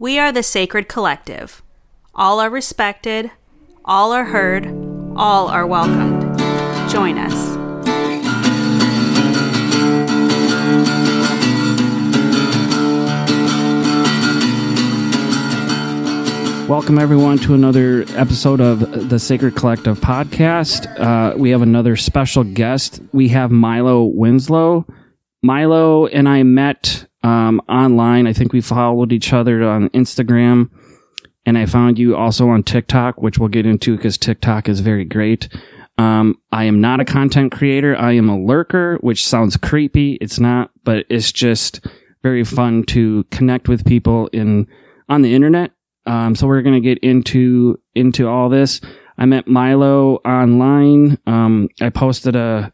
We are the Sacred Collective. All are respected, all are heard, all are welcomed. Join us. Welcome, everyone, to another episode of the Sacred Collective podcast. Uh, we have another special guest. We have Milo Winslow. Milo and I met um, online. I think we followed each other on Instagram, and I found you also on TikTok, which we'll get into because TikTok is very great. Um, I am not a content creator. I am a lurker, which sounds creepy. It's not, but it's just very fun to connect with people in on the internet um, so we're going to get into into all this. I met Milo online. Um, I posted a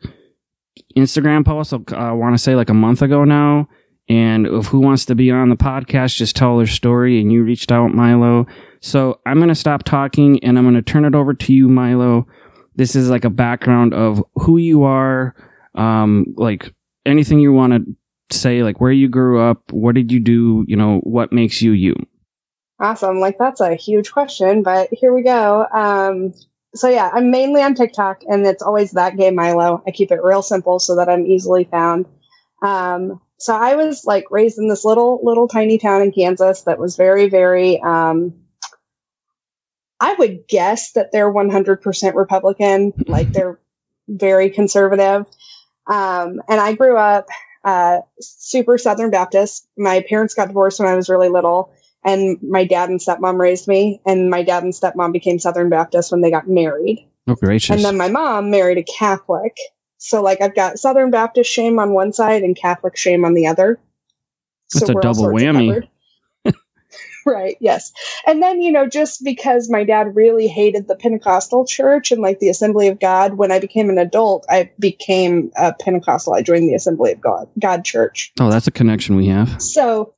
Instagram post. Uh, I want to say like a month ago now. And if who wants to be on the podcast, just tell their story. And you reached out, Milo. So I'm going to stop talking and I'm going to turn it over to you, Milo. This is like a background of who you are, um, like anything you want to say, like where you grew up, what did you do, you know, what makes you you. Awesome. Like that's a huge question, but here we go. Um, so yeah, I'm mainly on TikTok and it's always that gay Milo. I keep it real simple so that I'm easily found. Um, so I was like raised in this little, little tiny town in Kansas that was very, very, um, I would guess that they're 100% Republican, like they're very conservative. Um, and I grew up, uh, super Southern Baptist. My parents got divorced when I was really little and my dad and stepmom raised me and my dad and stepmom became southern baptist when they got married oh gracious and then my mom married a catholic so like i've got southern baptist shame on one side and catholic shame on the other. That's so a double whammy. right yes. And then you know just because my dad really hated the pentecostal church and like the assembly of god when i became an adult i became a pentecostal. I joined the assembly of god god church. Oh that's a connection we have. So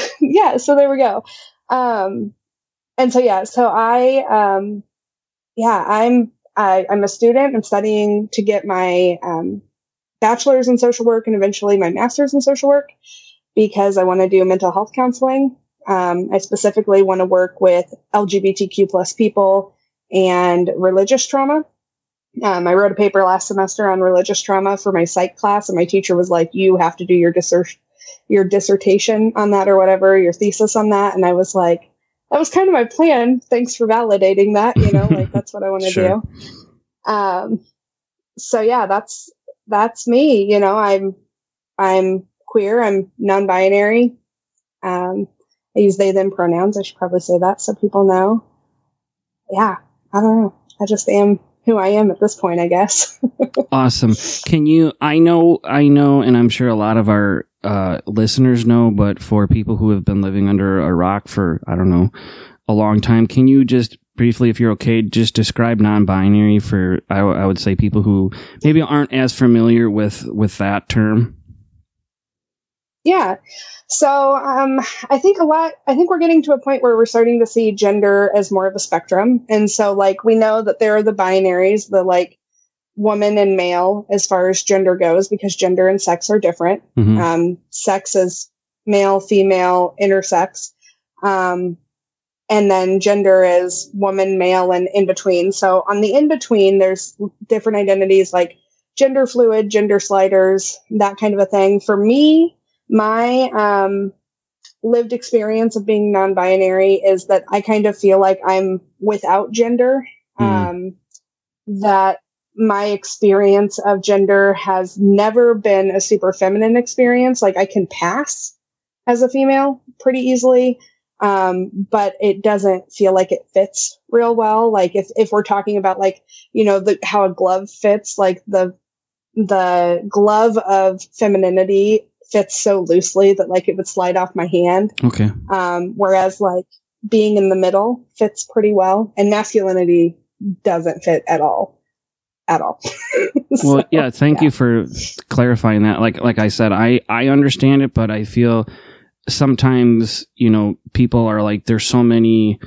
yeah, so there we go. Um, and so yeah, so I, um, yeah, I'm I, I'm a student. I'm studying to get my um, bachelor's in social work and eventually my master's in social work because I want to do mental health counseling. Um, I specifically want to work with LGBTQ plus people and religious trauma. Um, I wrote a paper last semester on religious trauma for my psych class, and my teacher was like, "You have to do your dissertation." your dissertation on that or whatever, your thesis on that. And I was like, that was kind of my plan. Thanks for validating that. You know, like that's what I want to sure. do. Um, so yeah, that's, that's me. You know, I'm, I'm queer. I'm non-binary. Um, I use they, them pronouns. I should probably say that so people know. Yeah. I don't know. I just am who I am at this point, I guess. awesome. Can you, I know, I know, and I'm sure a lot of our uh, listeners know, but for people who have been living under a rock for, I don't know, a long time, can you just briefly, if you're okay, just describe non-binary for, I, w- I would say people who maybe aren't as familiar with, with that term? Yeah. So um, I think a lot. I think we're getting to a point where we're starting to see gender as more of a spectrum, and so like we know that there are the binaries, the like woman and male as far as gender goes, because gender and sex are different. Mm-hmm. Um, sex is male, female, intersex, um, and then gender is woman, male, and in between. So on the in between, there's different identities like gender fluid, gender sliders, that kind of a thing. For me my um, lived experience of being non-binary is that I kind of feel like I'm without gender. Mm. Um, that my experience of gender has never been a super feminine experience. Like I can pass as a female pretty easily. Um, but it doesn't feel like it fits real well. Like if, if we're talking about like, you know, the, how a glove fits, like the, the glove of femininity fits so loosely that like it would slide off my hand. Okay. Um, whereas like being in the middle fits pretty well, and masculinity doesn't fit at all. At all. so, well, yeah. Thank yeah. you for clarifying that. Like, like I said, I I understand it, but I feel sometimes you know people are like there's so many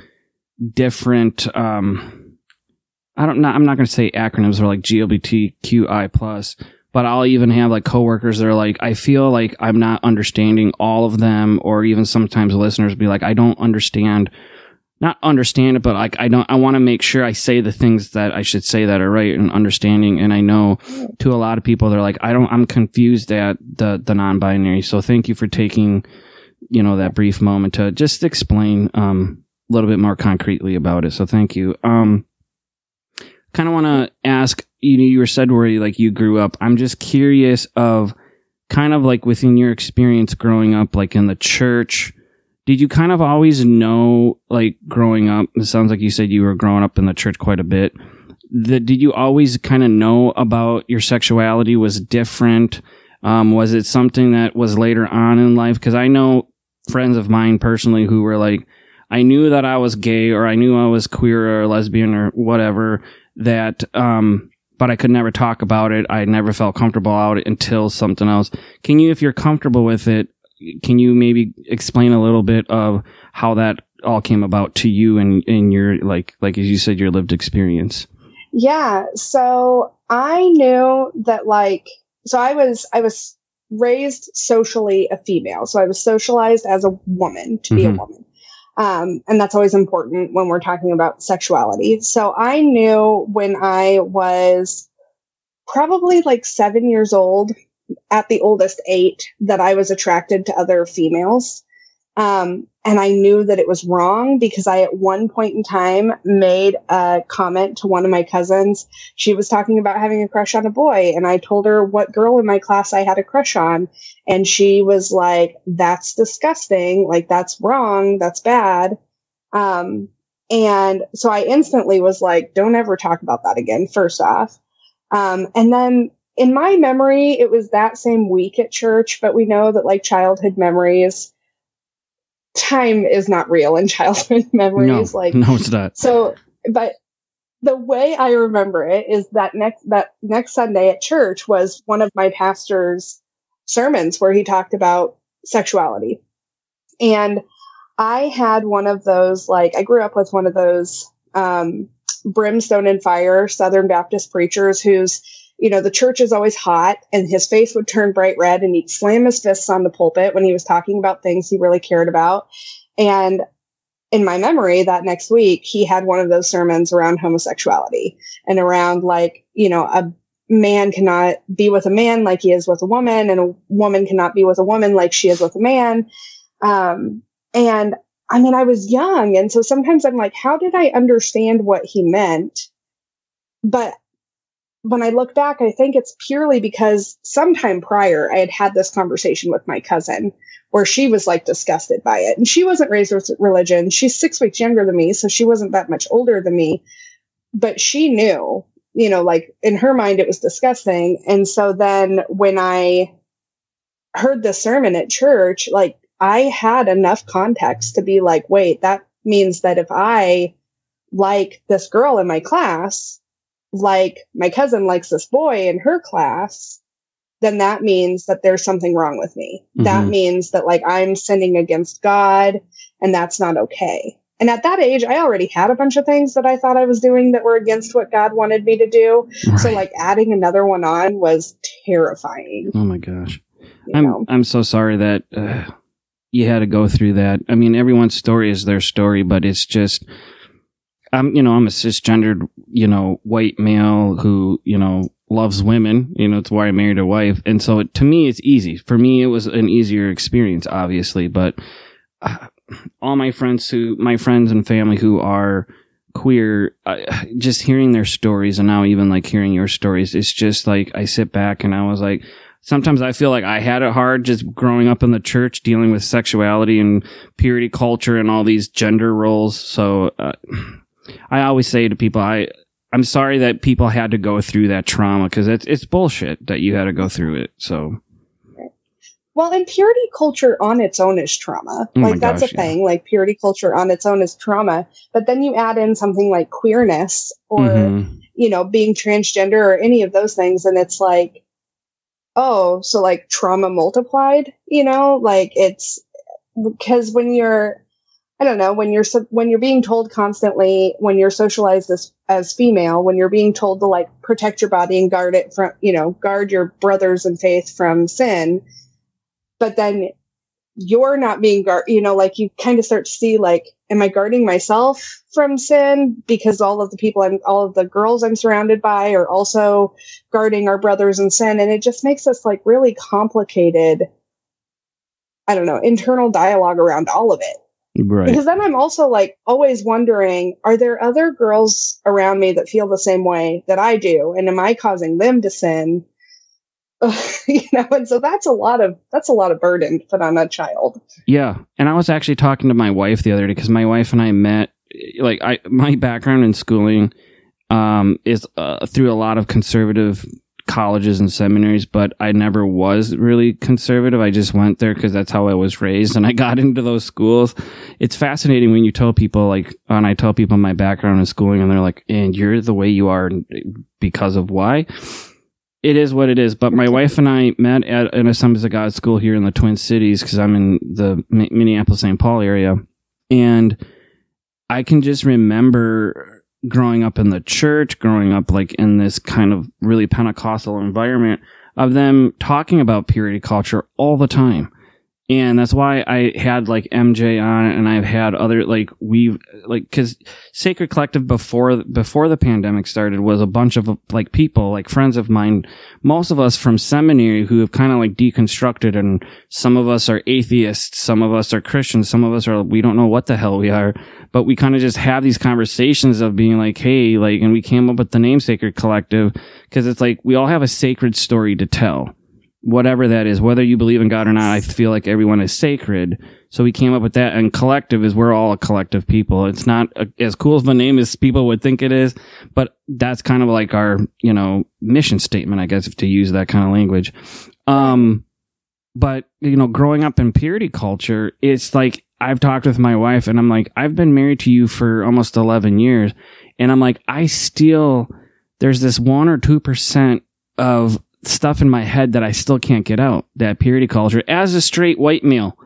different um I don't know I'm not going to say acronyms or like GLBTQI plus but I'll even have like coworkers that are like, I feel like I'm not understanding all of them, or even sometimes listeners be like, I don't understand, not understand it, but like I don't, I want to make sure I say the things that I should say that are right and understanding. And I know to a lot of people, they're like, I don't, I'm confused at the the non-binary. So thank you for taking, you know, that brief moment to just explain um, a little bit more concretely about it. So thank you. Um, kind of want to ask you know you were said where like you grew up i'm just curious of kind of like within your experience growing up like in the church did you kind of always know like growing up it sounds like you said you were growing up in the church quite a bit that did you always kind of know about your sexuality was different um, was it something that was later on in life because i know friends of mine personally who were like i knew that i was gay or i knew i was queer or lesbian or whatever that um but I could never talk about it. I never felt comfortable it until something else. Can you, if you're comfortable with it, can you maybe explain a little bit of how that all came about to you and in your like like as you said your lived experience? Yeah. So I knew that like so I was I was raised socially a female. So I was socialized as a woman to be mm-hmm. a woman. Um, and that's always important when we're talking about sexuality. So I knew when I was probably like seven years old, at the oldest eight, that I was attracted to other females. Um, and I knew that it was wrong because I, at one point in time, made a comment to one of my cousins. She was talking about having a crush on a boy, and I told her what girl in my class I had a crush on. And she was like, That's disgusting. Like, that's wrong. That's bad. Um, and so I instantly was like, Don't ever talk about that again, first off. Um, and then in my memory, it was that same week at church, but we know that like childhood memories time is not real in childhood memories. No, like no, it's not. So, but the way I remember it is that next that next Sunday at church was one of my pastor's sermons where he talked about sexuality, and I had one of those like I grew up with one of those um, brimstone and fire Southern Baptist preachers who's you know, the church is always hot and his face would turn bright red and he'd slam his fists on the pulpit when he was talking about things he really cared about. And in my memory, that next week, he had one of those sermons around homosexuality and around like, you know, a man cannot be with a man like he is with a woman and a woman cannot be with a woman like she is with a man. Um, and I mean, I was young. And so sometimes I'm like, how did I understand what he meant? But when I look back, I think it's purely because sometime prior I had had this conversation with my cousin where she was like disgusted by it. And she wasn't raised with religion. She's six weeks younger than me, so she wasn't that much older than me. But she knew, you know, like in her mind it was disgusting. And so then when I heard the sermon at church, like I had enough context to be like, wait, that means that if I like this girl in my class, like my cousin likes this boy in her class, then that means that there's something wrong with me. Mm-hmm. That means that like I'm sinning against God and that's not okay. And at that age, I already had a bunch of things that I thought I was doing that were against what God wanted me to do. Right. So like adding another one on was terrifying. Oh my gosh. I'm know? I'm so sorry that uh, you had to go through that. I mean, everyone's story is their story, but it's just I'm, you know, I'm a cisgendered, you know, white male who, you know, loves women. You know, it's why I married a wife. And so to me, it's easy. For me, it was an easier experience, obviously. But uh, all my friends who, my friends and family who are queer, uh, just hearing their stories and now even like hearing your stories, it's just like I sit back and I was like, sometimes I feel like I had it hard just growing up in the church, dealing with sexuality and purity culture and all these gender roles. So, uh, I always say to people, I I'm sorry that people had to go through that trauma because it's it's bullshit that you had to go through it. So. Well, and purity culture on its own is trauma. Oh like that's gosh, a thing. Yeah. Like purity culture on its own is trauma. But then you add in something like queerness or mm-hmm. you know being transgender or any of those things, and it's like, oh, so like trauma multiplied. You know, like it's because when you're I don't know when you're when you're being told constantly when you're socialized as as female when you're being told to like protect your body and guard it from you know guard your brothers in faith from sin, but then you're not being guard you know like you kind of start to see like am I guarding myself from sin because all of the people I'm all of the girls I'm surrounded by are also guarding our brothers in sin? And it just makes us like really complicated I don't know internal dialogue around all of it Right. because then I'm also like always wondering, are there other girls around me that feel the same way that I do? And am I causing them to sin? you know, and so that's a lot of that's a lot of burden to put on a child. Yeah, and I was actually talking to my wife the other day because my wife and I met. Like I, my background in schooling um, is uh, through a lot of conservative colleges and seminaries, but I never was really conservative. I just went there because that's how I was raised, and I got into those schools. It's fascinating when you tell people like, and I tell people my background in schooling, and they're like, "And you're the way you are because of why." It is what it is. But my wife and I met at an Assemblies of God school here in the Twin Cities because I'm in the Minneapolis St. Paul area, and I can just remember growing up in the church, growing up like in this kind of really Pentecostal environment of them talking about purity culture all the time. And that's why I had like MJ on and I've had other like we've like cuz Sacred Collective before before the pandemic started was a bunch of like people like friends of mine most of us from seminary who have kind of like deconstructed and some of us are atheists some of us are Christians some of us are we don't know what the hell we are but we kind of just have these conversations of being like hey like and we came up with the name Sacred Collective cuz it's like we all have a sacred story to tell whatever that is, whether you believe in God or not, I feel like everyone is sacred. So we came up with that. And collective is we're all a collective people. It's not a, as cool of a name as people would think it is, but that's kind of like our, you know, mission statement, I guess, if to use that kind of language. Um, but you know, growing up in purity culture, it's like I've talked with my wife and I'm like, I've been married to you for almost 11 years. And I'm like, I still, there's this one or 2% of stuff in my head that I still can't get out. That purity culture as a straight white male,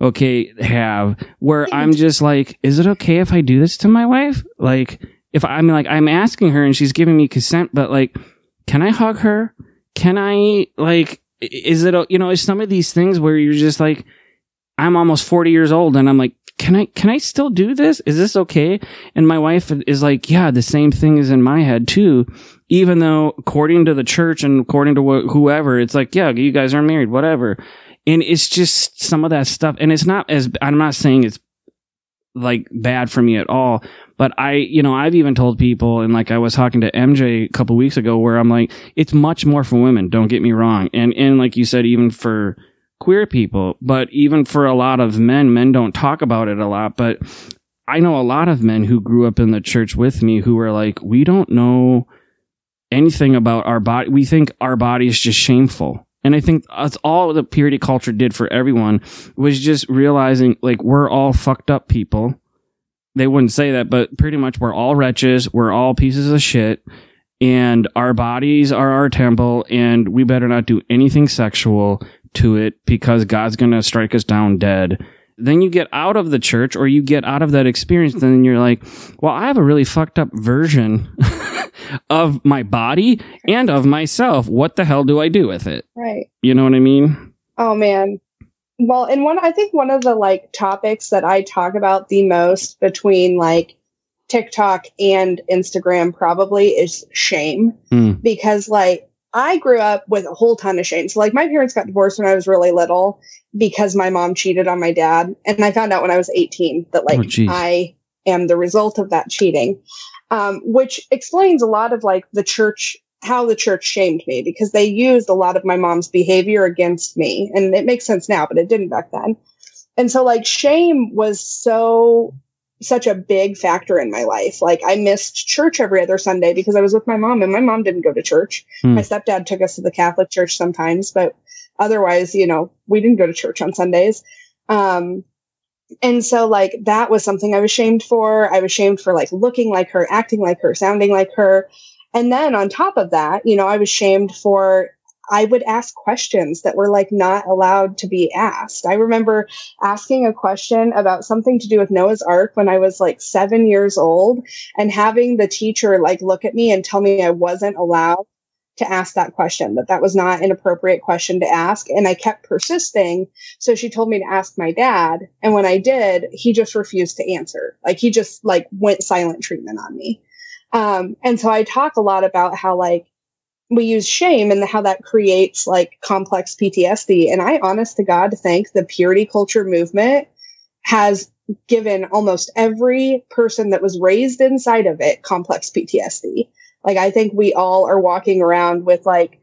okay, have where I'm just like, is it okay if I do this to my wife? Like, if I'm like, I'm asking her and she's giving me consent, but like, can I hug her? Can I like, is it, you know, is some of these things where you're just like, I'm almost 40 years old and I'm like, can I, can I still do this? Is this okay? And my wife is like, yeah, the same thing is in my head too. Even though according to the church and according to wh- whoever, it's like, yeah, you guys are married, whatever. And it's just some of that stuff. And it's not as, I'm not saying it's like bad for me at all, but I, you know, I've even told people, and like I was talking to MJ a couple weeks ago where I'm like, it's much more for women. Don't get me wrong. And, and like you said, even for, queer people, but even for a lot of men, men don't talk about it a lot, but I know a lot of men who grew up in the church with me who were like, we don't know anything about our body. We think our body is just shameful. And I think that's all the purity culture did for everyone was just realizing like we're all fucked up people. They wouldn't say that, but pretty much we're all wretches. We're all pieces of shit and our bodies are our temple and we better not do anything sexual to it because God's going to strike us down dead. Then you get out of the church or you get out of that experience, and then you're like, well, I have a really fucked up version of my body and of myself. What the hell do I do with it? Right. You know what I mean? Oh man. Well, and one I think one of the like topics that I talk about the most between like TikTok and Instagram probably is shame Mm. because like I grew up with a whole ton of shame. So like my parents got divorced when I was really little because my mom cheated on my dad and I found out when I was 18 that like Oh. I am the result of that cheating. Um, which explains a lot of like the church how the church shamed me because they used a lot of my mom's behavior against me and it makes sense now but it didn't back then. And so like shame was so such a big factor in my life. Like I missed church every other Sunday because I was with my mom and my mom didn't go to church. Hmm. My stepdad took us to the Catholic church sometimes, but otherwise, you know, we didn't go to church on Sundays. Um, and so like that was something I was shamed for. I was shamed for like looking like her, acting like her, sounding like her. And then on top of that, you know, I was shamed for I would ask questions that were like not allowed to be asked. I remember asking a question about something to do with Noah's Ark when I was like seven years old and having the teacher like look at me and tell me I wasn't allowed to ask that question, that that was not an appropriate question to ask. And I kept persisting. So she told me to ask my dad. And when I did, he just refused to answer. Like he just like went silent treatment on me. Um, and so I talk a lot about how like we use shame and how that creates like complex PTSD. And I honest to God think the purity culture movement has given almost every person that was raised inside of it complex PTSD. Like I think we all are walking around with like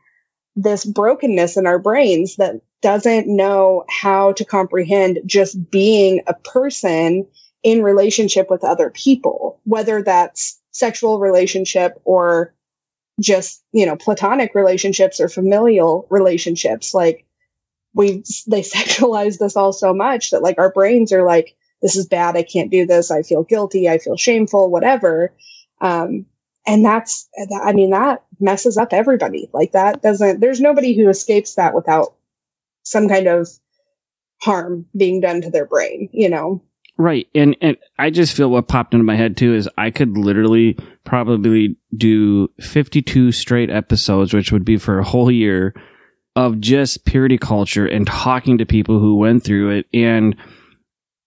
this brokenness in our brains that doesn't know how to comprehend just being a person in relationship with other people, whether that's sexual relationship or just, you know, platonic relationships or familial relationships. Like we, they sexualize this all so much that like our brains are like, this is bad. I can't do this. I feel guilty. I feel shameful, whatever. Um, and that's, I mean, that messes up everybody. Like that doesn't, there's nobody who escapes that without some kind of harm being done to their brain, you know? Right. And and I just feel what popped into my head too is I could literally probably do 52 straight episodes, which would be for a whole year of just purity culture and talking to people who went through it. And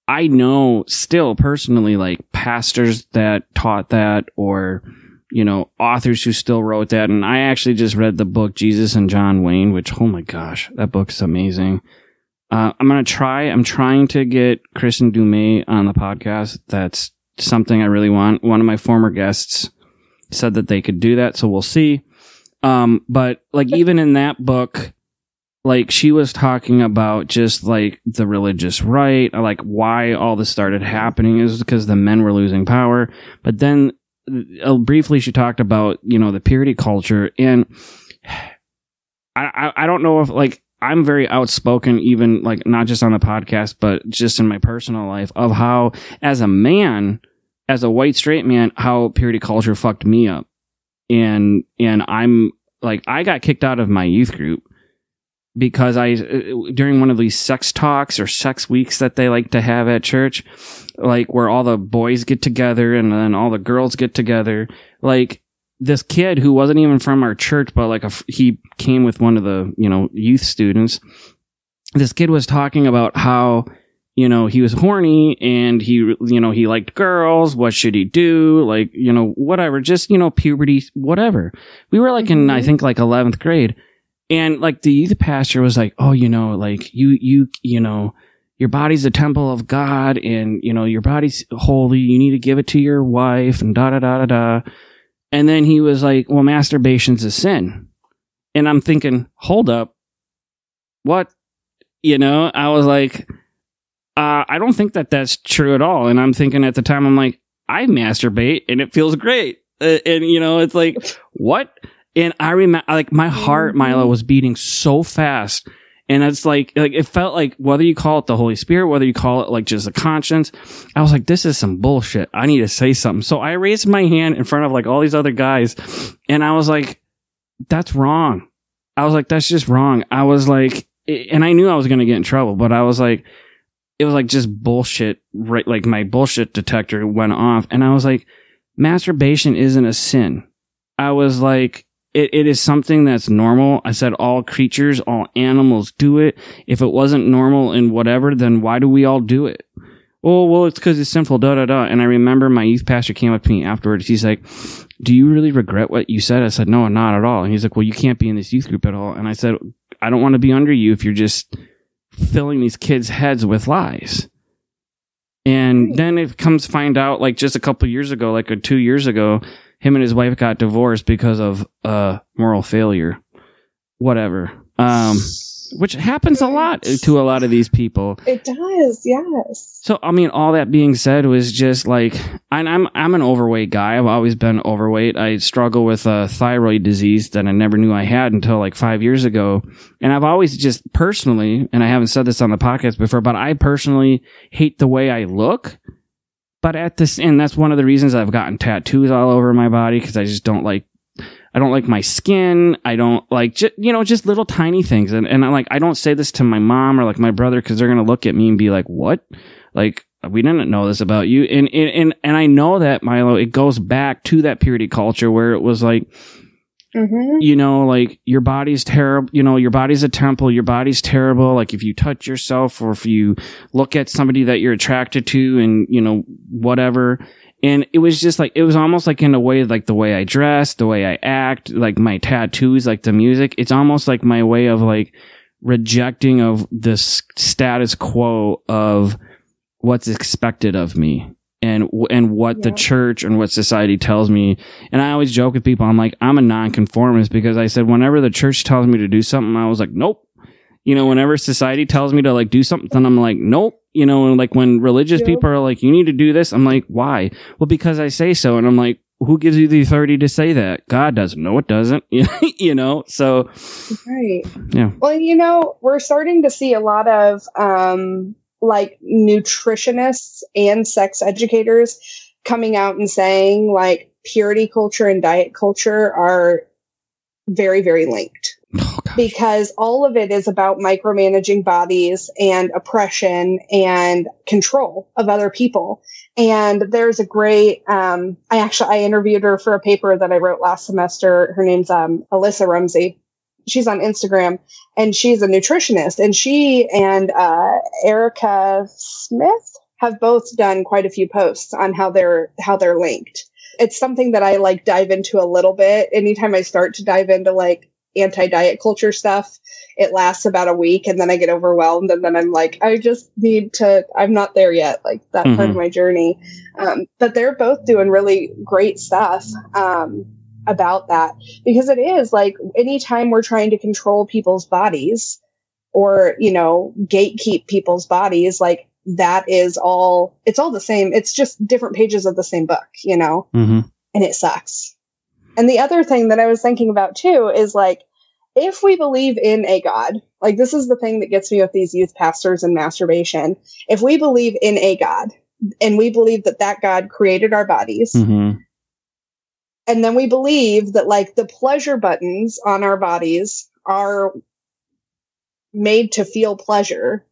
I know still personally like pastors that taught that or, you know, authors who still wrote that. And I actually just read the book Jesus and John Wayne, which, oh my gosh, that book's amazing. Uh, I'm gonna try. I'm trying to get Kristin Du Mez on the podcast. That's something I really want. One of my former guests said that they could do that, so we'll see. Um, but like even in that book, like she was talking about just like the religious right, like why all this started happening is because the men were losing power. But then Uh, briefly she talked about you know the purity culture and. I, I don't know if like I'm very outspoken, even like not just on the podcast, but just in my personal life of how, as a man, as a white straight man, how purity culture fucked me up. And, and I'm like, I got kicked out of my youth group because I, during one of these sex talks or sex weeks that they like to have at church, like where all the boys get together and then all the girls get together, like this kid who wasn't even from our church, but like a, he came with one of the, you know, youth students. This kid was talking about how, you know, he was horny and he, you know, he liked girls. What should he do? Like, you know, whatever, just, you know, puberty, whatever. We were like in, I mm-hmm. think like 11th grade. And like the youth pastor was like, oh, you know, like you, you, you know, your body's a temple of God and, you know, your body's holy. You need to give it to your wife and da da da da da. And then he was like, well, masturbation's a sin. And I'm thinking, hold up. What? You know, I was like, uh, I don't think that that's true at all. And I'm thinking at the time, I'm like, I masturbate and it feels great. Uh, and, you know, it's like, what? And I remember, like, my heart, Milo, mm-hmm. was beating so fast and it's like, like it felt like whether you call it the Holy Spirit, whether you call it like just a conscience, I was like, this is some bullshit. I need to say something. So I raised my hand in front of like all these other guys and I was like, that's wrong. I was like, that's just wrong. I was like, and I knew I was going to get in trouble, but I was like, it was like just bullshit, right? Like my bullshit detector went off and I was like, masturbation isn't a sin. I was like, it, it is something that's normal. I said all creatures, all animals do it. If it wasn't normal and whatever, then why do we all do it? Oh, well, it's because it's sinful, da da da. And I remember my youth pastor came up to me afterwards. He's like, Do you really regret what you said? I said, No, not at all. And he's like, Well, you can't be in this youth group at all. And I said, I don't want to be under you if you're just filling these kids' heads with lies. And then it comes find out, like just a couple years ago, like two years ago, him and his wife got divorced because of uh moral failure. Whatever. Um which happens a lot to a lot of these people. It does, yes. So I mean, all that being said, was just like and I'm I'm an overweight guy. I've always been overweight. I struggle with a thyroid disease that I never knew I had until like five years ago, and I've always just personally, and I haven't said this on the podcast before, but I personally hate the way I look. But at this, and that's one of the reasons I've gotten tattoos all over my body because I just don't like I don't like my skin. I don't like, ju- you know, just little tiny things. And, and I'm like, I don't say this to my mom or like my brother because they're going to look at me and be like, what? Like, we didn't know this about you. And, and, and, and I know that Milo, it goes back to that purity culture where it was like, Mm-hmm. you know, like your body's terrible, you know, your body's a temple, your body's terrible. Like if you touch yourself or if you look at somebody that you're attracted to and, you know, whatever. And it was just like, it was almost like in a way, like the way I dress, the way I act, like my tattoos, like the music. It's almost like my way of like rejecting of this status quo of what's expected of me and and what the church and what society tells me. And I always joke with people, I'm like, I'm a nonconformist because I said whenever the church tells me to do something, I was like, nope. You know, whenever society tells me to like do something, I'm like, nope. You know, and like when religious Yep. people are like, you need to do this, I'm like, why? Well, because I say so. And I'm like, who gives you the authority to say that? God doesn't. No, it doesn't. you know, so Right. Yeah. Well, you know, we're starting to see a lot of um, like nutritionists and sex educators coming out and saying like purity culture and diet culture are very, very linked oh, because all of it is about micromanaging bodies and oppression and control of other people. And there's a great, um, I actually, I interviewed her for a paper that I wrote last semester. Her name's, um, Alissa Rumsey. She's on Instagram and she's a nutritionist and she and, uh, Erica Smith have both done quite a few posts on how they're, how they're linked. It's something that I like dive into a little bit. Anytime I start to dive into like anti-diet culture stuff, it lasts about a week and then I get overwhelmed and then I'm like, I just need to, I'm not there yet, like that part of my journey. Um, but they're both doing really great stuff, um, about that because it is like anytime we're trying to control people's bodies or, you know, gatekeep people's bodies, like that is all, it's all the same. It's just different pages of the same book, you know? hmm and it sucks. And the other thing that I was thinking about too is like, if we believe in a God, like this is the thing that gets me with these youth pastors and masturbation. If we believe in a God and we believe that that God created our bodies, hmm and then we believe that like the pleasure buttons on our bodies are made to feel pleasure,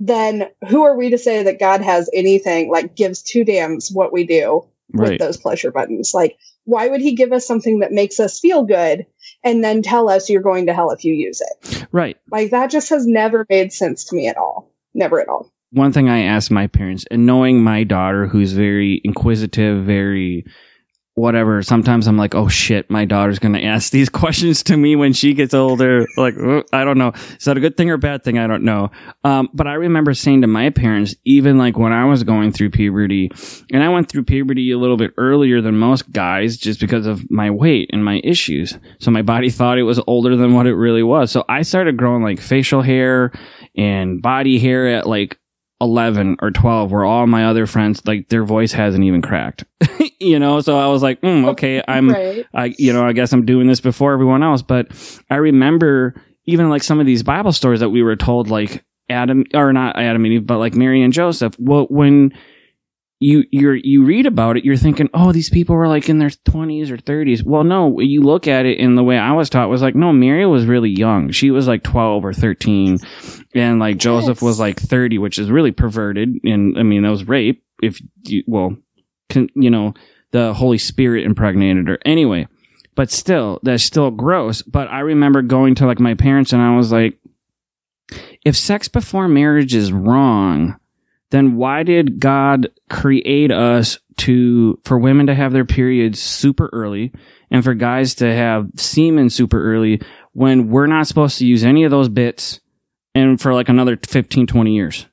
then who are we to say that God has anything like gives two damns what we do with those pleasure buttons. Like, why would he give us something that makes us feel good and then tell us you're going to hell if you use it? Right. Like, that just has never made sense to me at all. Never at all. one thing I asked my parents, and knowing my daughter, who's very inquisitive, very whatever, sometimes I'm like, oh shit, my daughter's going to ask these questions to me when she gets older. Like, uh, I don't know. Is that a good thing or a bad thing? I don't know. Um, but I remember saying to my parents, even like when I was going through puberty, and I went through puberty a little bit earlier than most guys just because of my weight and my issues. So my body thought it was older than what it really was. So I started growing like facial hair and body hair at like 11 or 12 where all my other friends like their voice hasn't even cracked you know so i was like mm, okay i'm right. i you know i guess i'm doing this before everyone else but i remember even like some of these bible stories that we were told like adam or not adam and eve but like mary and joseph well when you you're you read about it you're thinking oh these people were like in their 20s or 30s well no you look at it in the way i was taught was like no mary was really young. She was like 12 or 13 and like joseph was like 30 which is really perverted. And i mean that was rape. If you well can, you know the holy spirit impregnated her. Anyway but still that's still gross. But i remember going to like my parents and i was like if sex before marriage is wrong then why did God create us to for women to have their periods super early and for guys to have semen super early when we're not supposed to use any of those bits and for like another 15 20 years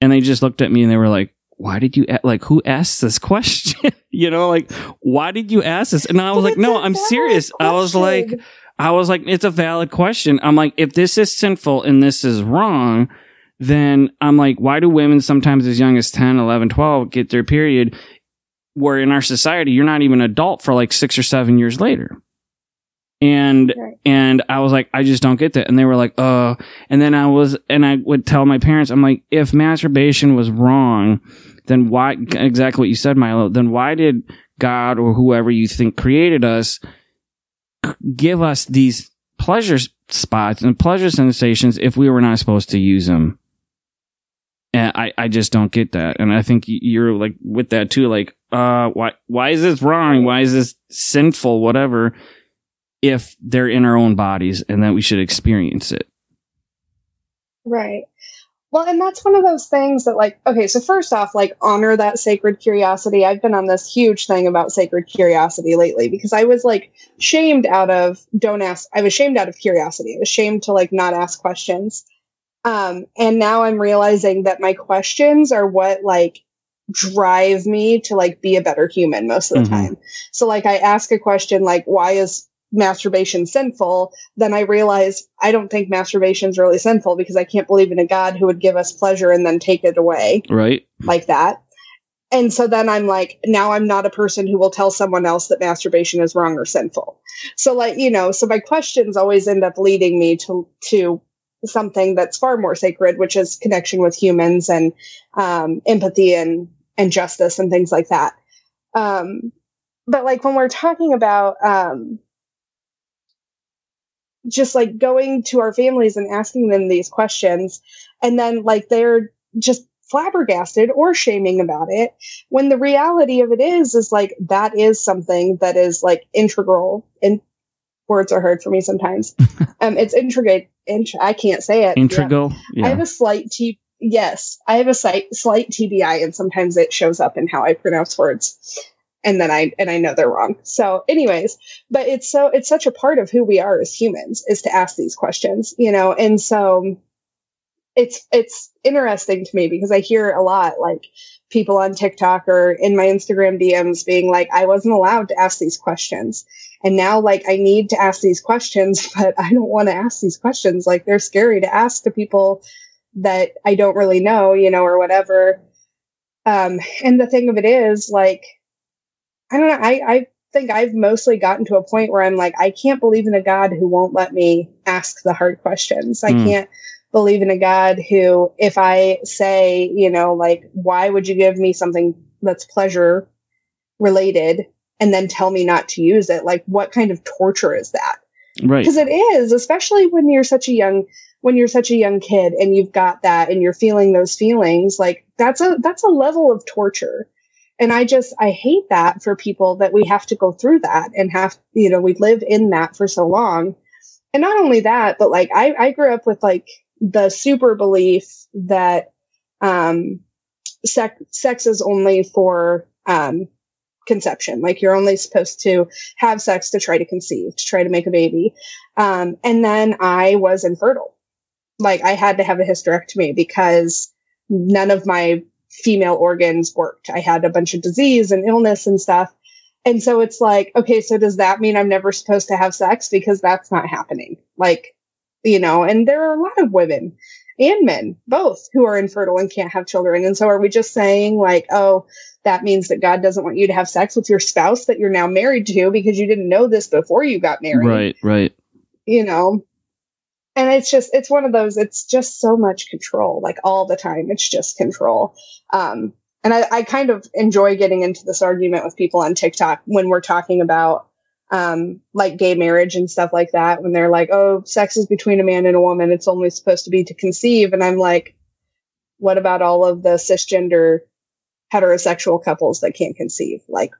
and they just looked at me and they were like why did you like who asked this question you know like why did you ask this and i was But like no i'm serious i was like. I was like, it's a valid question. I'm like, if this is sinful and this is wrong, then I'm like, why do women sometimes as young as 10, 11, 12 get their period? Where in our society, you're not even adult for like six or seven years later. And, Right. and I was like, I just don't get that. And they were like, uh, and then I was, and I would tell my parents, I'm like, if masturbation was wrong, then why, exactly what you said, Milo, then why did God or whoever you think created us give us these pleasure spots and pleasure sensations if we were not supposed to use them. And I, I just don't get that. And I think you're like with that too. Like, uh, why, why is this wrong? Why is this sinful? Whatever. If they're in our own bodies and that we should experience it. Right. Well, and that's one of those things that, like, okay, so first off, like, honor that sacred curiosity. I've been on this huge thing about sacred curiosity lately because I was like shamed out of don't ask. I was shamed out of curiosity. I was shamed to like not ask questions. Um, and now I'm realizing that my questions are what like drive me to like be a better human most of the mm-hmm. time. So like I ask a question like, why is masturbation sinful, then I realize I don't think masturbation is really sinful because I can't believe in a God who would give us pleasure and then take it away. Right. Like that. And so then I'm like, now I'm not a person who will tell someone else that masturbation is wrong or sinful. So like, you know, so my questions always end up leading me to, to something that's far more sacred, which is connection with humans and, um, empathy and, and justice and things like that. Um, but like when we're talking about, um, just like going to our families and asking them these questions and then like they're just flabbergasted or shaming about it when the reality of it is is like that is something that is like integral and words are hard for me sometimes um it's intricate int- i can't say it integral yeah. Yeah. i have a slight t yes i have a slight slight tbi and sometimes it shows up in how i pronounce words and then I and I know they're wrong. So, anyways, but it's so it's such a part of who we are as humans is to ask these questions, you know, and so it's it's interesting to me because I hear a lot like people on TikTok or in my Instagram DMs being like, I wasn't allowed to ask these questions. And now like I need to ask these questions, but I don't want to ask these questions. Like they're scary to ask to people that I don't really know, you know, or whatever. Um, and the thing of it is like I don't know. I, I think I've mostly gotten to a point where I'm like, I can't believe in a God who won't let me ask the hard questions. I mm. can't believe in a God who, if I say, you know, like, why would you give me something that's pleasure related and then tell me not to use it? Like, what kind of torture is that? Right. Because it is, especially when you're such a young, when you're such a young kid and you've got that and you're feeling those feelings, like that's a, that's a level of torture and I just, I hate that for people that we have to go through that and have, you know, we live in that for so long. And not only that, but like I, I grew up with like the super belief that, um, sex, sex is only for, um, conception. Like you're only supposed to have sex to try to conceive, to try to make a baby. Um, and then I was infertile. Like I had to have a hysterectomy because none of my female organs worked. I had a bunch of disease and illness and stuff. And so it's like, okay, so does that mean I'm never supposed to have sex? Because that's not happening. Like, you know, and there are a lot of women and men, both, who are infertile and can't have children. And so are we just saying, like, oh, that means that God doesn't want you to have sex with your spouse that you're now married to because you didn't know this before you got married? Right, right. You know, and it's just it's one of those it's just so much control like all the time. It's just control. Um, and I, I, kind of enjoy getting into this argument with people on tiktok when we're talking about um, like gay marriage and stuff like that when they're like oh sex is between a man and a woman. It's only supposed to be to conceive. And i'm like what about all of the cisgender heterosexual couples that can't conceive like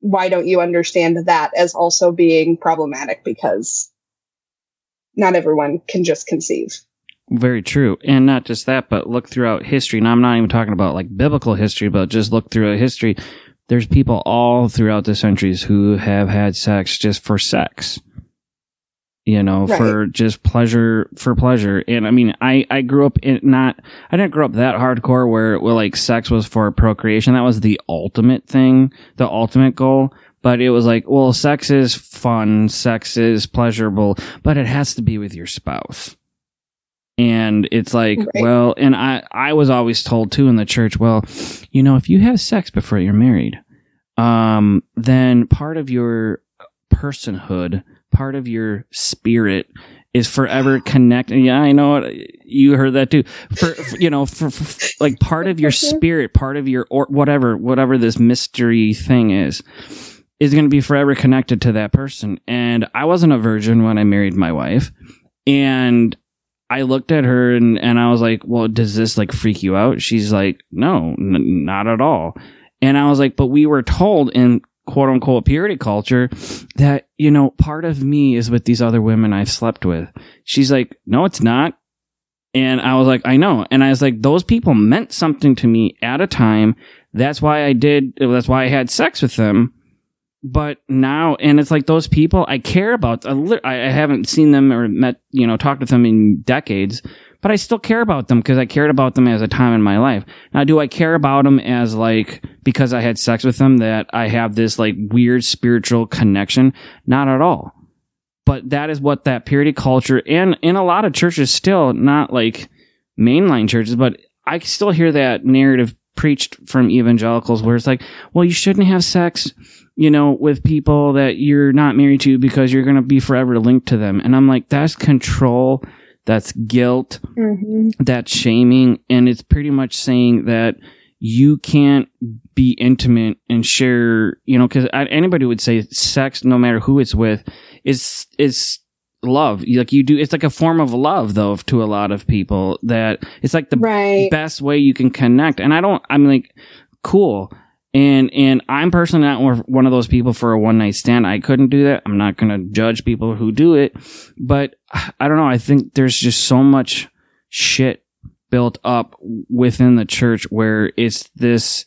why don't you understand that as also being problematic because not everyone can just conceive. Very true. And not just that, but look throughout history. And I'm not even talking about like biblical history, but just look throughout history. There's people all throughout the centuries who have had sex just for sex. You know, right. for just pleasure, for pleasure. And I mean, I, I grew up in not, I didn't grow up that hardcore where, where like sex was for procreation. That was the ultimate thing, the ultimate goal but it was like, well, sex is fun, sex is pleasurable, but it has to be with your spouse. And it's like, right. well, and I, I was always told too in the church, well, you know, if you have sex before you're married, um, then part of your personhood, part of your spirit is forever connected. Yeah, I know. You heard that too. For, for you know, for, for, like part of your spirit, part of your or whatever, whatever this mystery thing is, is going to be forever connected to that person. And I wasn't a virgin when I married my wife, and I looked at her and and I was like, "Well, does this like freak you out?" She's like, "No, n- not at all." And I was like, "But we were told in quote unquote purity culture that, you know, part of me is with these other women I've slept with. She's like, no, it's not. And I was like, I know. And I was like, those people meant something to me at a time. That's why I did, that's why I had sex with them. But now, and it's like those people I care about. I haven't seen them or met, you know, talked with them in decades but I still care about them because I cared about them as a time in my life. Now, do I care about them as like, because I had sex with them that I have this like weird spiritual connection? Not at all. But that is what that purity culture and in a lot of churches still, not like mainline churches, but I still hear that narrative preached from evangelicals where it's like, well, you shouldn't have sex, you know, with people that you're not married to because you're going to be forever linked to them. And I'm like, that's control that's guilt, mm-hmm. that's shaming, and it's pretty much saying that you can't be intimate and share, you know, because anybody would say sex, no matter who it's with, is is love. Like you do, it's like a form of love, though, to a lot of people. That it's like the right. best way you can connect. And I don't, I'm like, cool. And and I'm personally not one of those people for a one night stand. I couldn't do that. I'm not going to judge people who do it, but I don't know. I think there's just so much shit built up within the church where it's this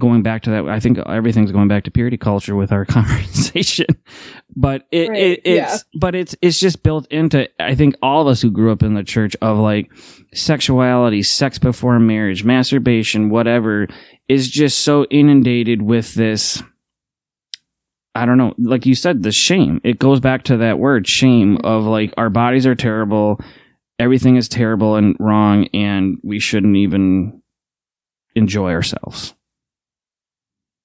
going back to that. I think everything's going back to purity culture with our conversation, but it, right. it it's yeah. but it's it's just built into I think all of us who grew up in the church of like sexuality, sex before marriage, masturbation, whatever is just so inundated with this. I don't know, like you said, the shame. It goes back to that word shame mm-hmm. of like our bodies are terrible, everything is terrible and wrong, and we shouldn't even enjoy ourselves.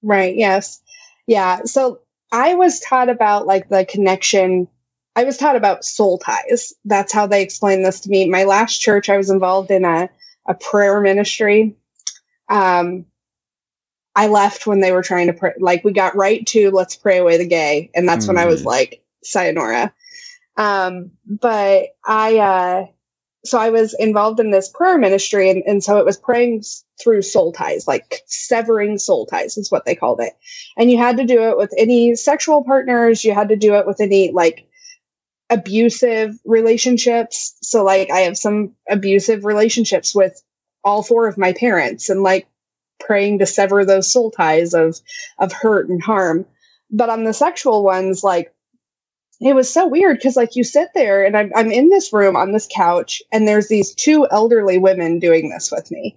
Right. Yes. Yeah. So I was taught about like the connection. I was taught about soul ties. That's how they explained this to me. My last church, I was involved in a, a prayer ministry. Um, I left when they were trying to pray. Like we got right to let's pray away the gay, and that's mm. when I was mm. like, sayonara. Um, but I, uh, so I was involved in this prayer ministry, and, and so it was praying through soul ties, like severing soul ties is what they called it. And you had to do it with any sexual partners. You had to do it with any like abusive relationships. So like I have some abusive relationships with all four of my parents, and like praying to sever those soul ties of of hurt and harm. But on the sexual ones, like it was so weird because like you sit there and I'm, I'm in this room on this couch and there's these two elderly women doing this with me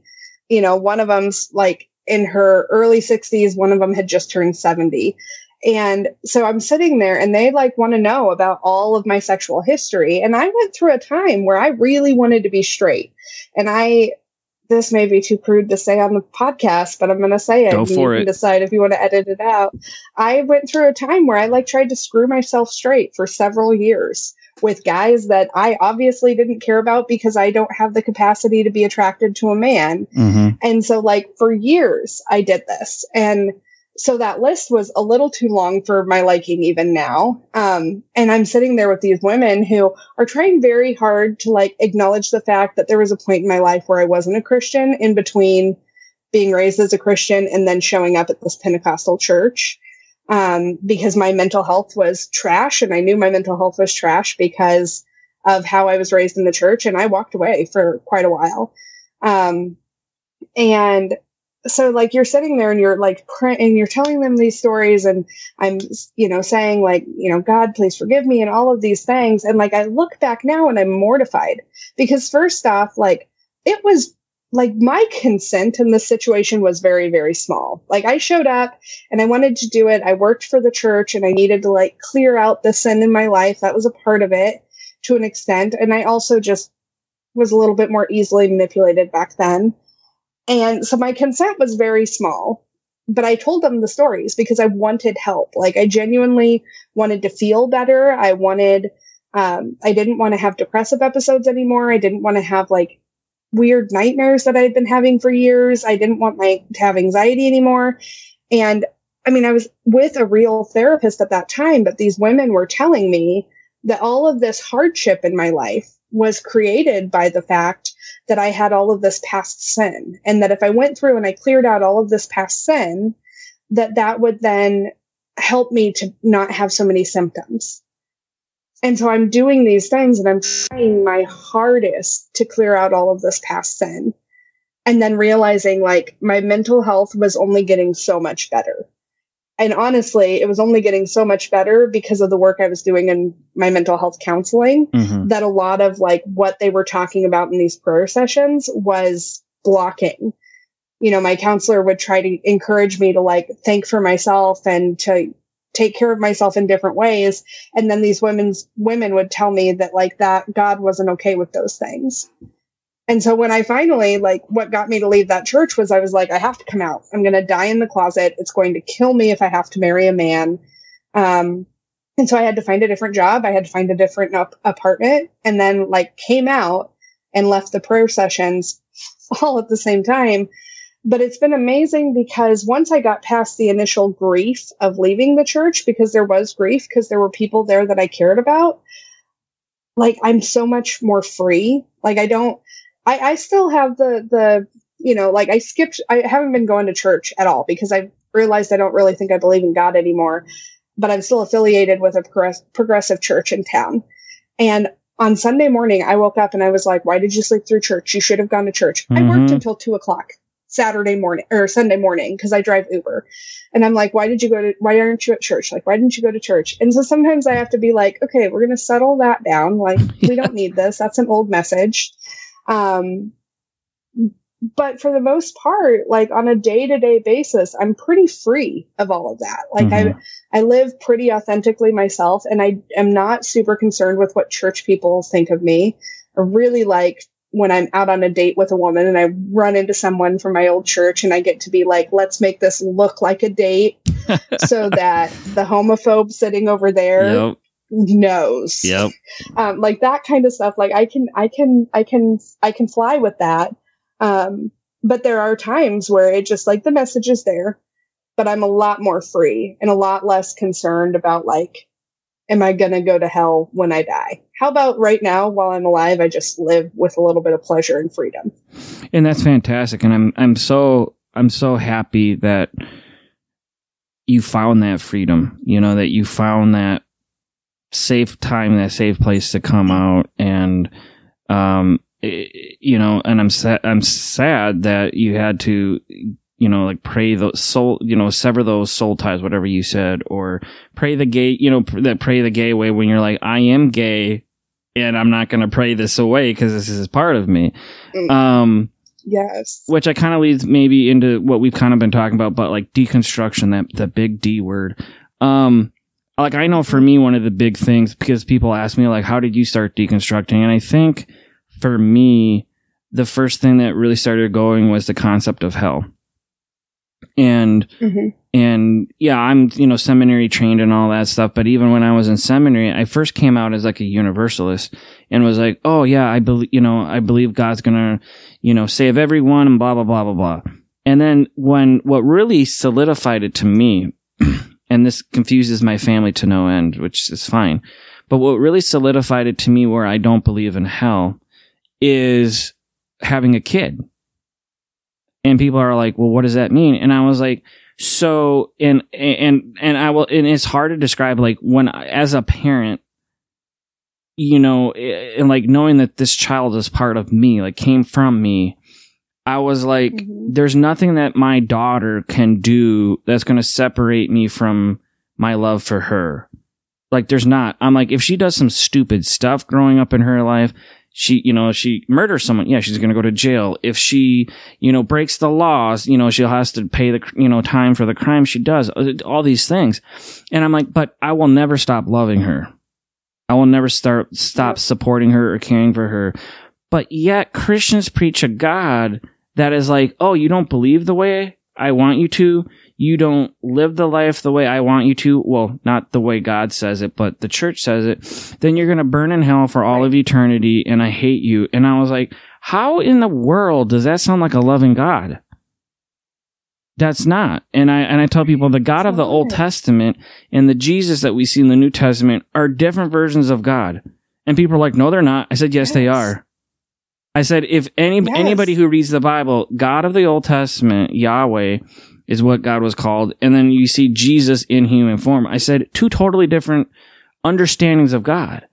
you know one of them's like in her early 60s one of them had just turned 70 and so i'm sitting there and they like want to know about all of my sexual history and i went through a time where i really wanted to be straight and i this may be too crude to say on the podcast, but I'm going to say it. Go for you it. Can decide if you want to edit it out. I went through a time where I like tried to screw myself straight for several years with guys that I obviously didn't care about because I don't have the capacity to be attracted to a man. Mm-hmm. And so, like for years, I did this, and so that list was a little too long for my liking even now um, and i'm sitting there with these women who are trying very hard to like acknowledge the fact that there was a point in my life where i wasn't a christian in between being raised as a christian and then showing up at this pentecostal church um, because my mental health was trash and i knew my mental health was trash because of how i was raised in the church and i walked away for quite a while. Um, and so like you're sitting there and you're like praying and you're telling them these stories and i'm you know saying like you know god please forgive me and all of these things. And like i look back now and i'm mortified because first off like it was like my consent in this situation was very very small like i showed up and i wanted to do it i worked for the church and i needed to like clear out the sin in my life that was a part of it to an extent and i also just was a little bit more easily manipulated back then and so my consent was very small, but I told them the stories because I wanted help. Like I genuinely wanted to feel better. I wanted Um, I didn't want to have depressive episodes anymore. I didn't want to have like weird nightmares that I'd been having for years. I didn't want my to have anxiety anymore. And I mean, I was with a real therapist at that time, but these women were telling me that all of this hardship in my life was created by the fact that I had all of this past sin and that if I went through and I cleared out all of this past sin, that that would then help me to not have so many symptoms. And so I'm doing these things and I'm trying my hardest to clear out all of this past sin. And then realizing like my mental health was only getting so much better. And honestly, it was only getting so much better because of the work I was doing in my mental health counseling mm-hmm. that a lot of like what they were talking about in these prayer sessions was blocking. You know, my counselor would try to encourage me to like think for myself and to take care of myself in different ways. And then these women's women would tell me that like that God wasn't okay with those things. And so when I finally like what got me to leave that church was I was like, I have to come out. I'm going to die in the closet. It's going to kill me if I have to marry a man. Um, and so I had to find a different job. I had to find a different up- apartment and then like came out and left the prayer sessions all at the same time but it's been amazing because once I got past the initial grief of leaving the church, because there was grief, because there were people there that I cared about, like I'm so much more free. Like I don't, I, I still have the, the, you know, like I skipped, I haven't been going to church at all because I realized I don't really think I believe in God anymore, but I'm still affiliated with a progress, progressive church in town. And on Sunday morning, I woke up and I was like, why did you sleep through church? You should have gone to church. Mm-hmm. I worked mm-hmm. until two o'clock. Saturday morning or Sunday morning because I drive Uber. And I'm like, why did you go to, why aren't you at church? Like, why didn't you go to church? And so sometimes I have to be like, okay, we're going to settle that down. Like, we don't need this. That's an old message. Um, but for the most part, like on a day to day basis, I'm pretty free of all of that. Like mm-hmm. I, I live pretty authentically myself and I am not super concerned with what church people think of me. I really like when I'm out on a date with a woman and I run into someone from my old church and I get to be like, let's make this look like a date so that the homophobe sitting over there yep. knows. Yep. Um, like that kind of stuff. Like I can, I can, I can, I can fly with that. Um, but there are times where it just like the message is there, but I'm a lot more free and a lot less concerned about like, am I going to go to hell when I die? How about right now, while I'm alive, I just live with a little bit of pleasure and freedom? And that's fantastic. And I'm, I'm so, I'm so happy that you found that freedom, you know, that you found that safe time, that safe place to come out. And, um, you know, and I'm sad, I'm sad that you had to you know, like pray the soul, you know, sever those soul ties, whatever you said, or pray the gay, you know, that pray the gay way when you're like, I am gay and I'm not going to pray this away because this is part of me. Mm. Um, yes. Which I kind of leads maybe into what we've kind of been talking about, but like deconstruction, that, that big D word. Um, like I know for me, one of the big things, because people ask me like, how did you start deconstructing? And I think for me, the first thing that really started going was the concept of hell and mm-hmm. and yeah i'm you know seminary trained and all that stuff but even when i was in seminary i first came out as like a universalist and was like oh yeah i believe you know i believe god's gonna you know save everyone and blah blah blah blah blah and then when what really solidified it to me and this confuses my family to no end which is fine but what really solidified it to me where i don't believe in hell is having a kid and people are like, well, what does that mean? And I was like, so, and, and, and I will, and it's hard to describe like when, as a parent, you know, and like knowing that this child is part of me, like came from me, I was like, mm-hmm. there's nothing that my daughter can do that's going to separate me from my love for her. Like, there's not. I'm like, if she does some stupid stuff growing up in her life, she, you know, she murders someone, yeah, she's going to go to jail. If she, you know, breaks the laws, you know, she'll has to pay the, you know, time for the crime she does. Uh, all these things. And I'm like, but I will never stop loving her. I will never start, stop supporting her or caring for her. But yet Christians preach a God that is like, oh, you don't believe the way I want you to, you don't live the life the way I want you to, well, not the way God says it, but the church says it, then you're going to burn in hell for all of eternity and I hate you. And I was like, how in the world does that sound like a loving God? That's not. And I and I tell people the God of the Old Testament and the Jesus that we see in the New Testament are different versions of God. And people are like, "No, they're not." I said, "Yes, yes. they are." I said, "If any yes. anybody who reads the Bible, God of the Old Testament, Yahweh, is what God was called, and then you see Jesus in human form." I said, two totally different understandings of God.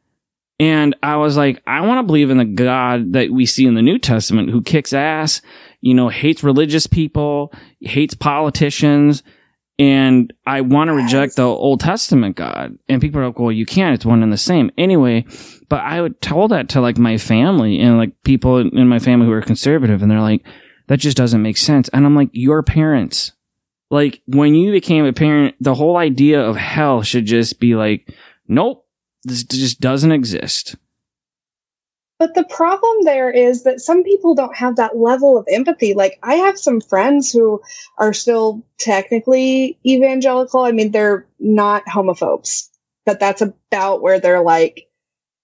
And I was like, I want to believe in the God that we see in the New Testament who kicks ass, you know, hates religious people, hates politicians, and I want to reject the Old Testament God. And people are like, well, you can't. It's one and the same. Anyway, but I would tell that to like my family and like people in my family who are conservative, and they're like, that just doesn't make sense. And I'm like, your parents. Like, when you became a parent, the whole idea of hell should just be like, nope, this just doesn't exist. But the problem there is that some people don't have that level of empathy. Like, I have some friends who are still technically evangelical. I mean, they're not homophobes, but that's about where they're like,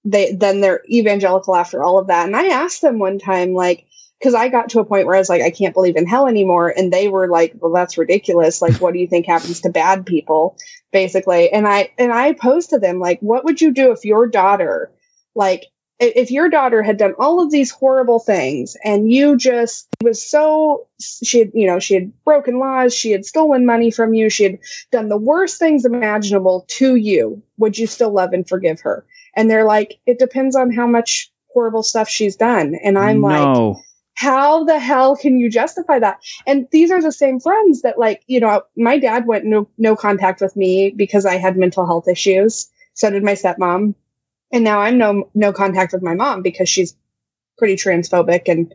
they then they're evangelical after all of that. And I asked them one time, like, because I got to a point where I was like, I can't believe in hell anymore. And they were like, well, that's ridiculous. Like, what do you think happens to bad people? Basically. And I, and I posed to them, like, what would you do if your daughter, like, if your daughter had done all of these horrible things and you just was so she had you know she had broken laws she had stolen money from you she had done the worst things imaginable to you would you still love and forgive her and they're like it depends on how much horrible stuff she's done and i'm no. like how the hell can you justify that? And these are the same friends that like, you know, my dad went no, no contact with me because I had mental health issues. So did my stepmom. And now I'm no, no contact with my mom because she's pretty transphobic and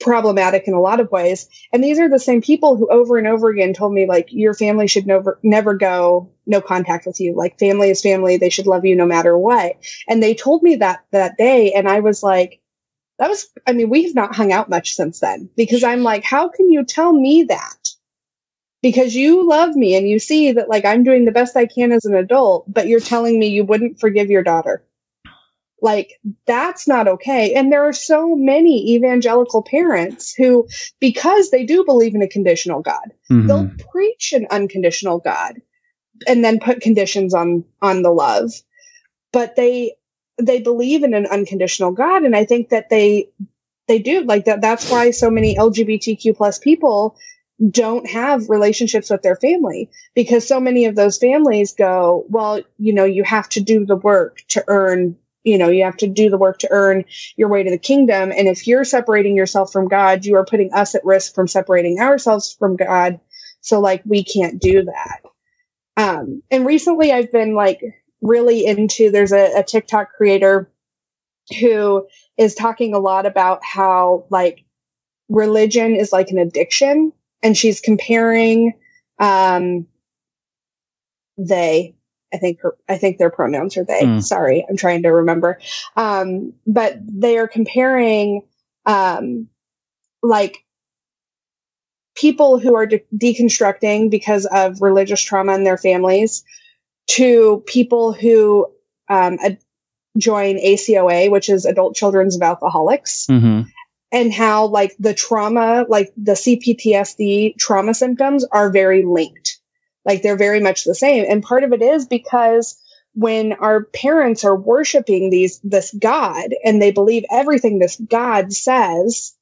problematic in a lot of ways. And these are the same people who over and over again told me like, your family should never, never go no contact with you. Like family is family. They should love you no matter what. And they told me that that day. And I was like, that was, I mean, we have not hung out much since then because I'm like, how can you tell me that? Because you love me and you see that like I'm doing the best I can as an adult, but you're telling me you wouldn't forgive your daughter. Like that's not okay. And there are so many evangelical parents who, because they do believe in a conditional God, mm-hmm. they'll preach an unconditional God and then put conditions on, on the love. But they they believe in an unconditional God. And I think that they, they do like that. That's why so many LGBTQ plus people don't have relationships with their family because so many of those families go, well, you know, you have to do the work to earn, you know, you have to do the work to earn your way to the kingdom. And if you're separating yourself from God, you are putting us at risk from separating ourselves from God. So like we can't do that. Um, and recently I've been like really into there's a, a TikTok creator who is talking a lot about how like religion is like an addiction and she's comparing um they I think her, I think their pronouns are they. Mm. Sorry, I'm trying to remember. Um, but they are comparing, um, like people who are de- deconstructing because of religious trauma in their families to people who um, join ACOA, which is Adult Children's of Alcoholics, mm-hmm. and how like the trauma, like the CPTSD trauma symptoms are very linked. Like they're very much the same. And part of it is because when our parents are worshiping these, this God and they believe everything this God says,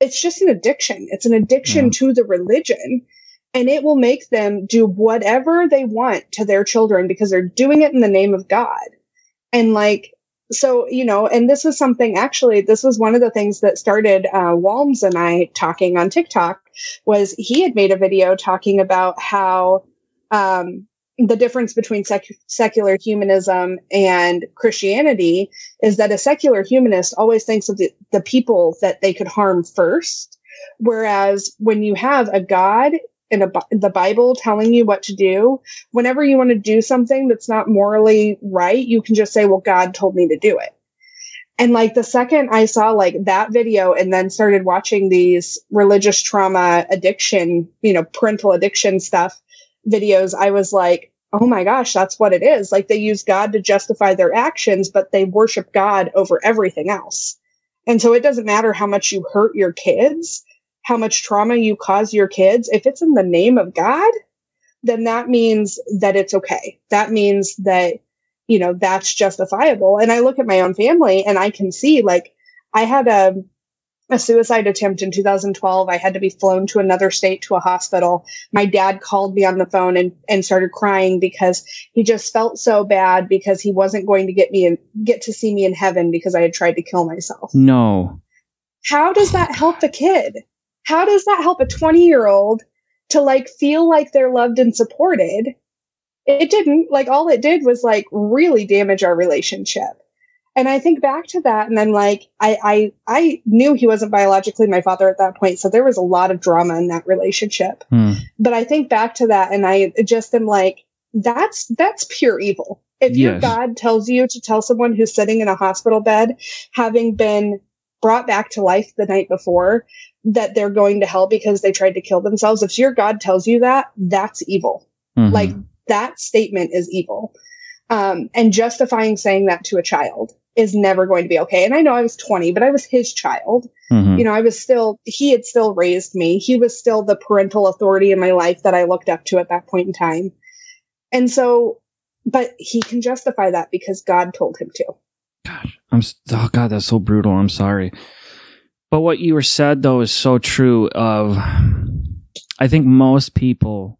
it's just an addiction. It's an addiction yeah. to the religion and it will make them do whatever they want to their children because they're doing it in the name of God. And like, so, you know, and this was something actually, this was one of the things that started uh, Walms and I talking on TikTok was he had made a video talking about how um, the difference between sec- secular humanism and Christianity is that a secular humanist always thinks of the, the people that they could harm first. Whereas when you have a God in a, the Bible telling you what to do. Whenever you want to do something that's not morally right, you can just say, well, God told me to do it. And like the second I saw like that video and then started watching these religious trauma addiction, you know, parental addiction stuff videos, I was like, oh my gosh, that's what it is. Like they use God to justify their actions, but they worship God over everything else. And so it doesn't matter how much you hurt your kids, how much trauma you cause your kids. If it's in the name of God, then that means that it's okay. That means that, you know, that's justifiable. And I look at my own family and I can see like I had a, a suicide attempt in 2012. I had to be flown to another state to a hospital. My dad called me on the phone and, and started crying because he just felt so bad because he wasn't going to get me and get to see me in heaven because I had tried to kill myself. No. How does that help the kid? How does that help a 20 year old to like feel like they're loved and supported? It didn't. Like all it did was like really damage our relationship. And I think back to that and I'm like, I, I, I knew he wasn't biologically my father at that point. So there was a lot of drama in that relationship. Hmm. But I think back to that and I just am like, that's, that's pure evil. If your Yes. God tells you to tell someone who's sitting in a hospital bed, having been brought back to life the night before, that they're going to hell because they tried to kill themselves. If your God tells you that, that's evil. Mhm. Like that statement is evil. Um, and justifying saying that to a child is never going to be okay. And I know I was 20, but I was his child. Mhm. You know, I was still, he had still raised me. He was still the parental authority in my life that I looked up to at that point in time. And so, but he can justify that because God told him to. Gosh, I'm oh god, that's so brutal. I'm sorry. But what you were said though is so true of I think most people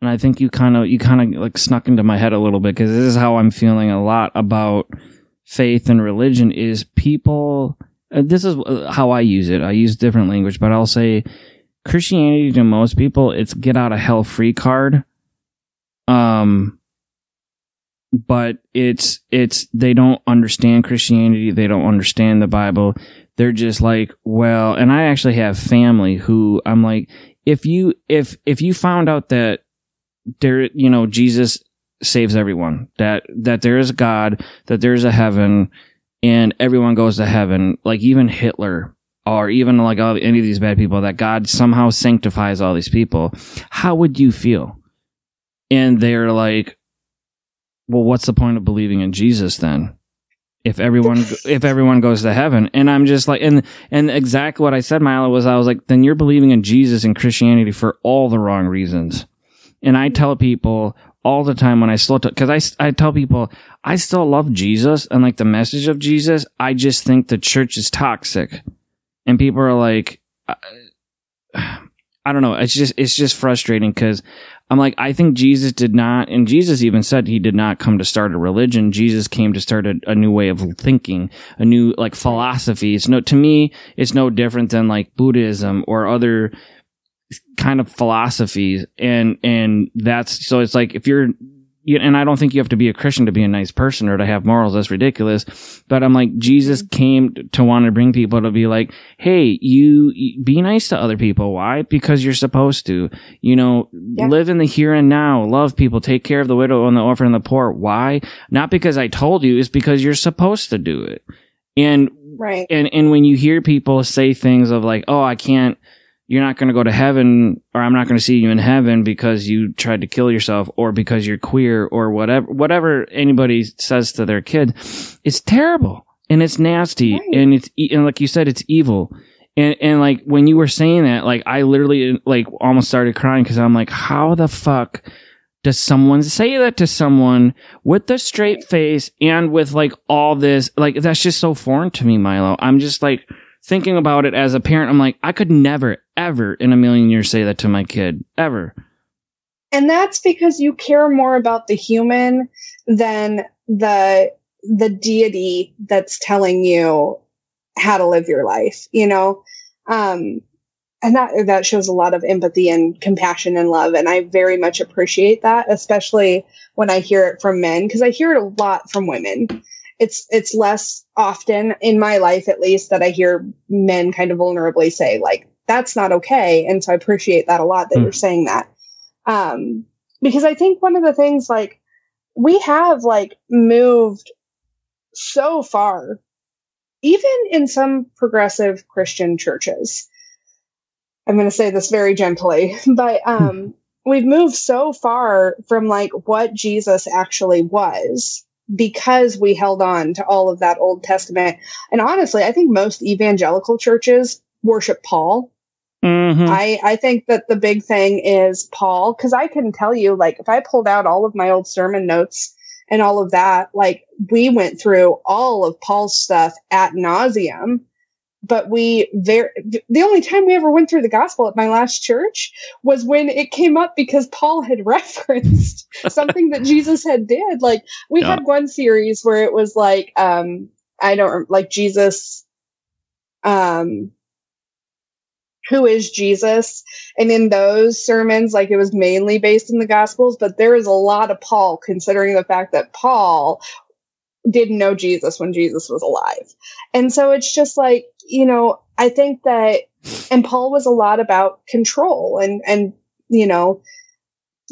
and I think you kind of you kind of like snuck into my head a little bit because this is how I'm feeling a lot about faith and religion is people this is uh, how I use it. I use different language, but I'll say Christianity to most people it's get out of hell free card. Um but it's it's they don't understand Christianity, they don't understand the Bible. They're just like, well, and I actually have family who I'm like, if you if if you found out that there you know Jesus saves everyone, that that there is God, that there's a heaven and everyone goes to heaven, like even Hitler or even like all, any of these bad people that God somehow sanctifies all these people, how would you feel? And they're like, well, what's the point of believing in Jesus then? If everyone if everyone goes to heaven, and I'm just like, and and exactly what I said, Milo was, I was like, then you're believing in Jesus and Christianity for all the wrong reasons. And I tell people all the time when I still because I I tell people I still love Jesus and like the message of Jesus. I just think the church is toxic, and people are like, I, I don't know. It's just it's just frustrating because I'm like, I think Jesus did not, and Jesus even said he did not come to start a religion. Jesus came to start a, a new way of thinking, a new like philosophy. It's no, to me, it's no different than like Buddhism or other kind of philosophies. And, and that's, so it's like, if you're, you, and I don't think you have to be a Christian to be a nice person or to have morals. That's ridiculous. But I'm like, Jesus mm-hmm. came to want to bring people to be like, hey, you, you be nice to other people. Why? Because you're supposed to. You know, Yeah. live in the here and now. Love people. Take care of the widow and the orphan and the poor. Why? Not because I told you. It's because you're supposed to do it. And Right. and and when you hear people say things of like, "Oh, I can't," you're not going to go to heaven, or I'm not going to see you in heaven because you tried to kill yourself, or because you're queer, or whatever, whatever anybody says to their kid, it's terrible and it's nasty Right. and it's and like you said, it's evil. And and like when you were saying that, like I literally like almost started crying because I'm like, how the fuck does someone say that to someone with the straight face and with like all this like that's just so foreign to me milo i'm just like thinking about it as a parent i'm like i could never ever in a million years say that to my kid ever. And that's because you care more about the human than the the deity that's telling you how to live your life you know? Um and that that shows a lot of empathy and compassion and love and i very much appreciate that especially when i hear it from men because i hear it a lot from women. It's it's less often in my life at least that i hear men kind of vulnerably say like that's not okay and so i appreciate that a lot that Hmm. you're saying that um because i think one of the things like we have like moved so far even in some progressive Christian churches, I'm going to say this very gently, but um, we've moved so far from like what Jesus actually was because we held on to all of that Old Testament. And honestly, I think most evangelical churches worship Paul. Mhm. I, I think that the big thing is Paul, because I can tell you, like, if I pulled out all of my old sermon notes and all of that, like, we went through all of Paul's stuff at nauseum. But we very, the only time we ever went through the gospel at my last church was when it came up because Paul had referenced something that Jesus had did. Like, we Yeah. had one series where it was like, um, I don't, like, Jesus, um, who is Jesus. And in those sermons, like it was mainly based in the Gospels, but there is a lot of Paul, considering the fact that Paul didn't know Jesus when Jesus was alive. And so it's just like, you know, I think that, and Paul was a lot about control and, and, you know,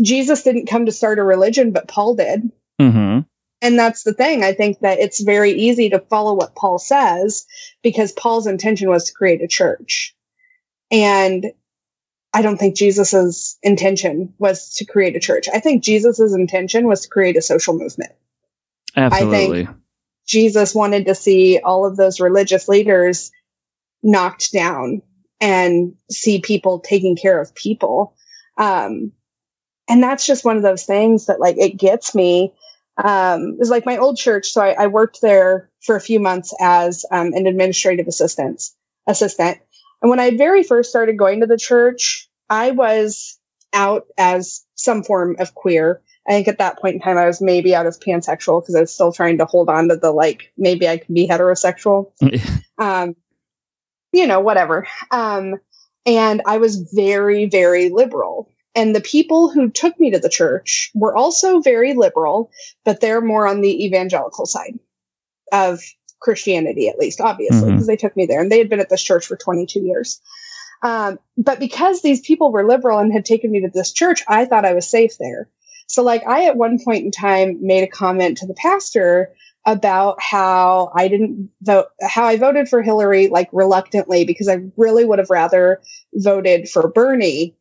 Jesus didn't come to start a religion, but Paul did. Mhm. And that's the thing. I think that it's very easy to follow what Paul says because Paul's intention was to create a church. And I don't think Jesus's intention was to create a church. I think Jesus's intention was to create a social movement. Absolutely. Jesus wanted to see all of those religious leaders knocked down and see people taking care of people. Um, and that's just one of those things that like it gets me. Um, it was like my old church. So I, I worked there for a few months as um, an administrative assistant assistant. And when I very first started going to the church, I was out as some form of queer. I think at that point in time, I was maybe out as pansexual because I was still trying to hold on to the like, maybe I can be heterosexual. um, you know, whatever. Um, and I was very, very liberal. And the people who took me to the church were also very liberal, but they're more on the evangelical side of Christianity, at least, obviously, because they took me there and they had been at this church for 22 years. Um, but because these people were liberal and had taken me to this church, I thought I was safe there. So, like, I at one point in time made a comment to the pastor about how I didn't vote, how I voted for Hillary, like, reluctantly, because I really would have rather voted for Bernie.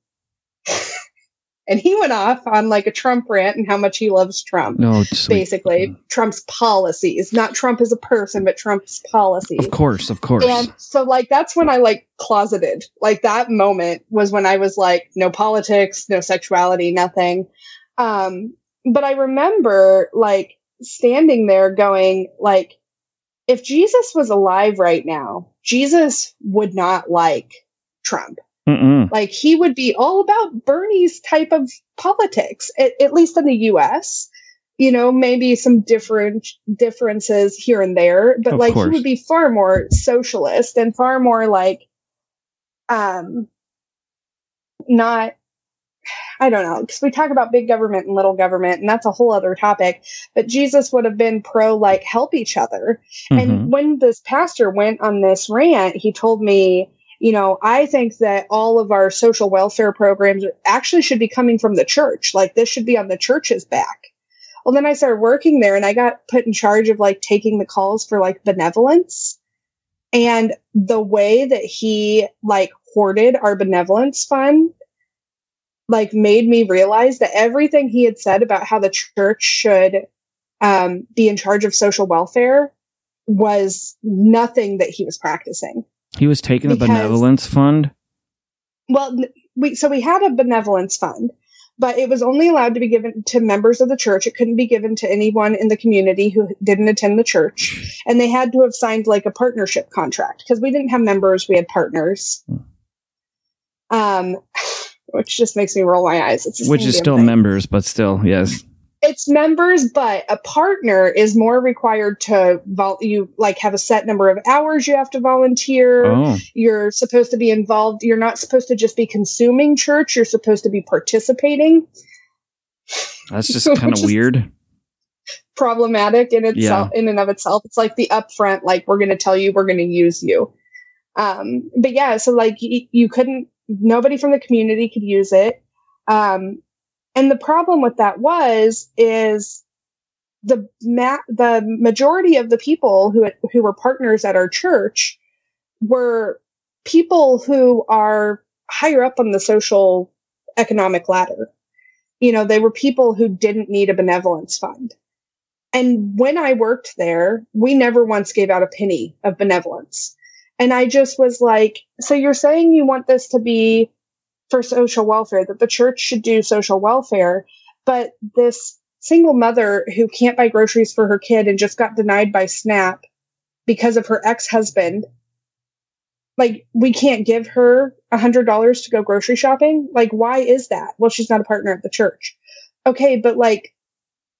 And he went off on like a Trump rant and how much he loves Trump. No, sweet. Basically, Trump's policies, not Trump as a person, but Trump's policies. Of course, of course. And so like that's when I like closeted. Like that moment was when I was like no politics, no sexuality, nothing. Um but I remember like standing there going like if Jesus was alive right now, Jesus would not like Trump. Mm-mm. Like he would be all about Bernie's type of politics, at, at least in the US. You know, maybe some different differences here and there, but Of like course. he would be far more socialist and far more like, um, not, I don't know, because we talk about big government and little government, and that's a whole other topic. But Jesus would have been pro like help each other. Mhm. And when this pastor went on this rant, he told me, you know, I think that all of our social welfare programs actually should be coming from the church. Like this should be on the church's back. Well, then I started working there and I got put in charge of like taking the calls for like benevolence. And the way that he like hoarded our benevolence fund like made me realize that everything he had said about how the church should um, be in charge of social welfare was nothing that he was practicing. He was taking the because- benevolence fund. Well, we so we had a benevolence fund, but it was only allowed to be given to members of the church. It couldn't be given to anyone in the community who didn't attend the church, and they had to have signed like a partnership contract because we didn't have members; we had partners. Um, which just makes me roll my eyes. It's Which is still thing. members, but still, yes. It's members, but a partner is more required to vol- you like have a set number of hours you have to volunteer. Oh, You're supposed to be involved. You're not supposed to just be consuming church. You're supposed to be participating. that's just kind of weird. Problematic in itself, in and of itself. It's like the upfront, like we're going to tell you, we're going to use you. Um, but yeah, so like y- you couldn't, nobody from the community could use it. Um, and the problem with that was, is the ma- the majority of the people who who were partners at our church were people who are higher up on the social economic ladder. You know, they were people who didn't need a benevolence fund. And when I worked there, we never once gave out a penny of benevolence. And I just was like, so you're saying you want this to be for social welfare, that the church should do social welfare, but this single mother who can't buy groceries for her kid and just got denied by SNAP because of her ex husband like we can't give her a hundred dollars to go grocery shopping? Like why is that? Well she's not a partner at the church. Okay but like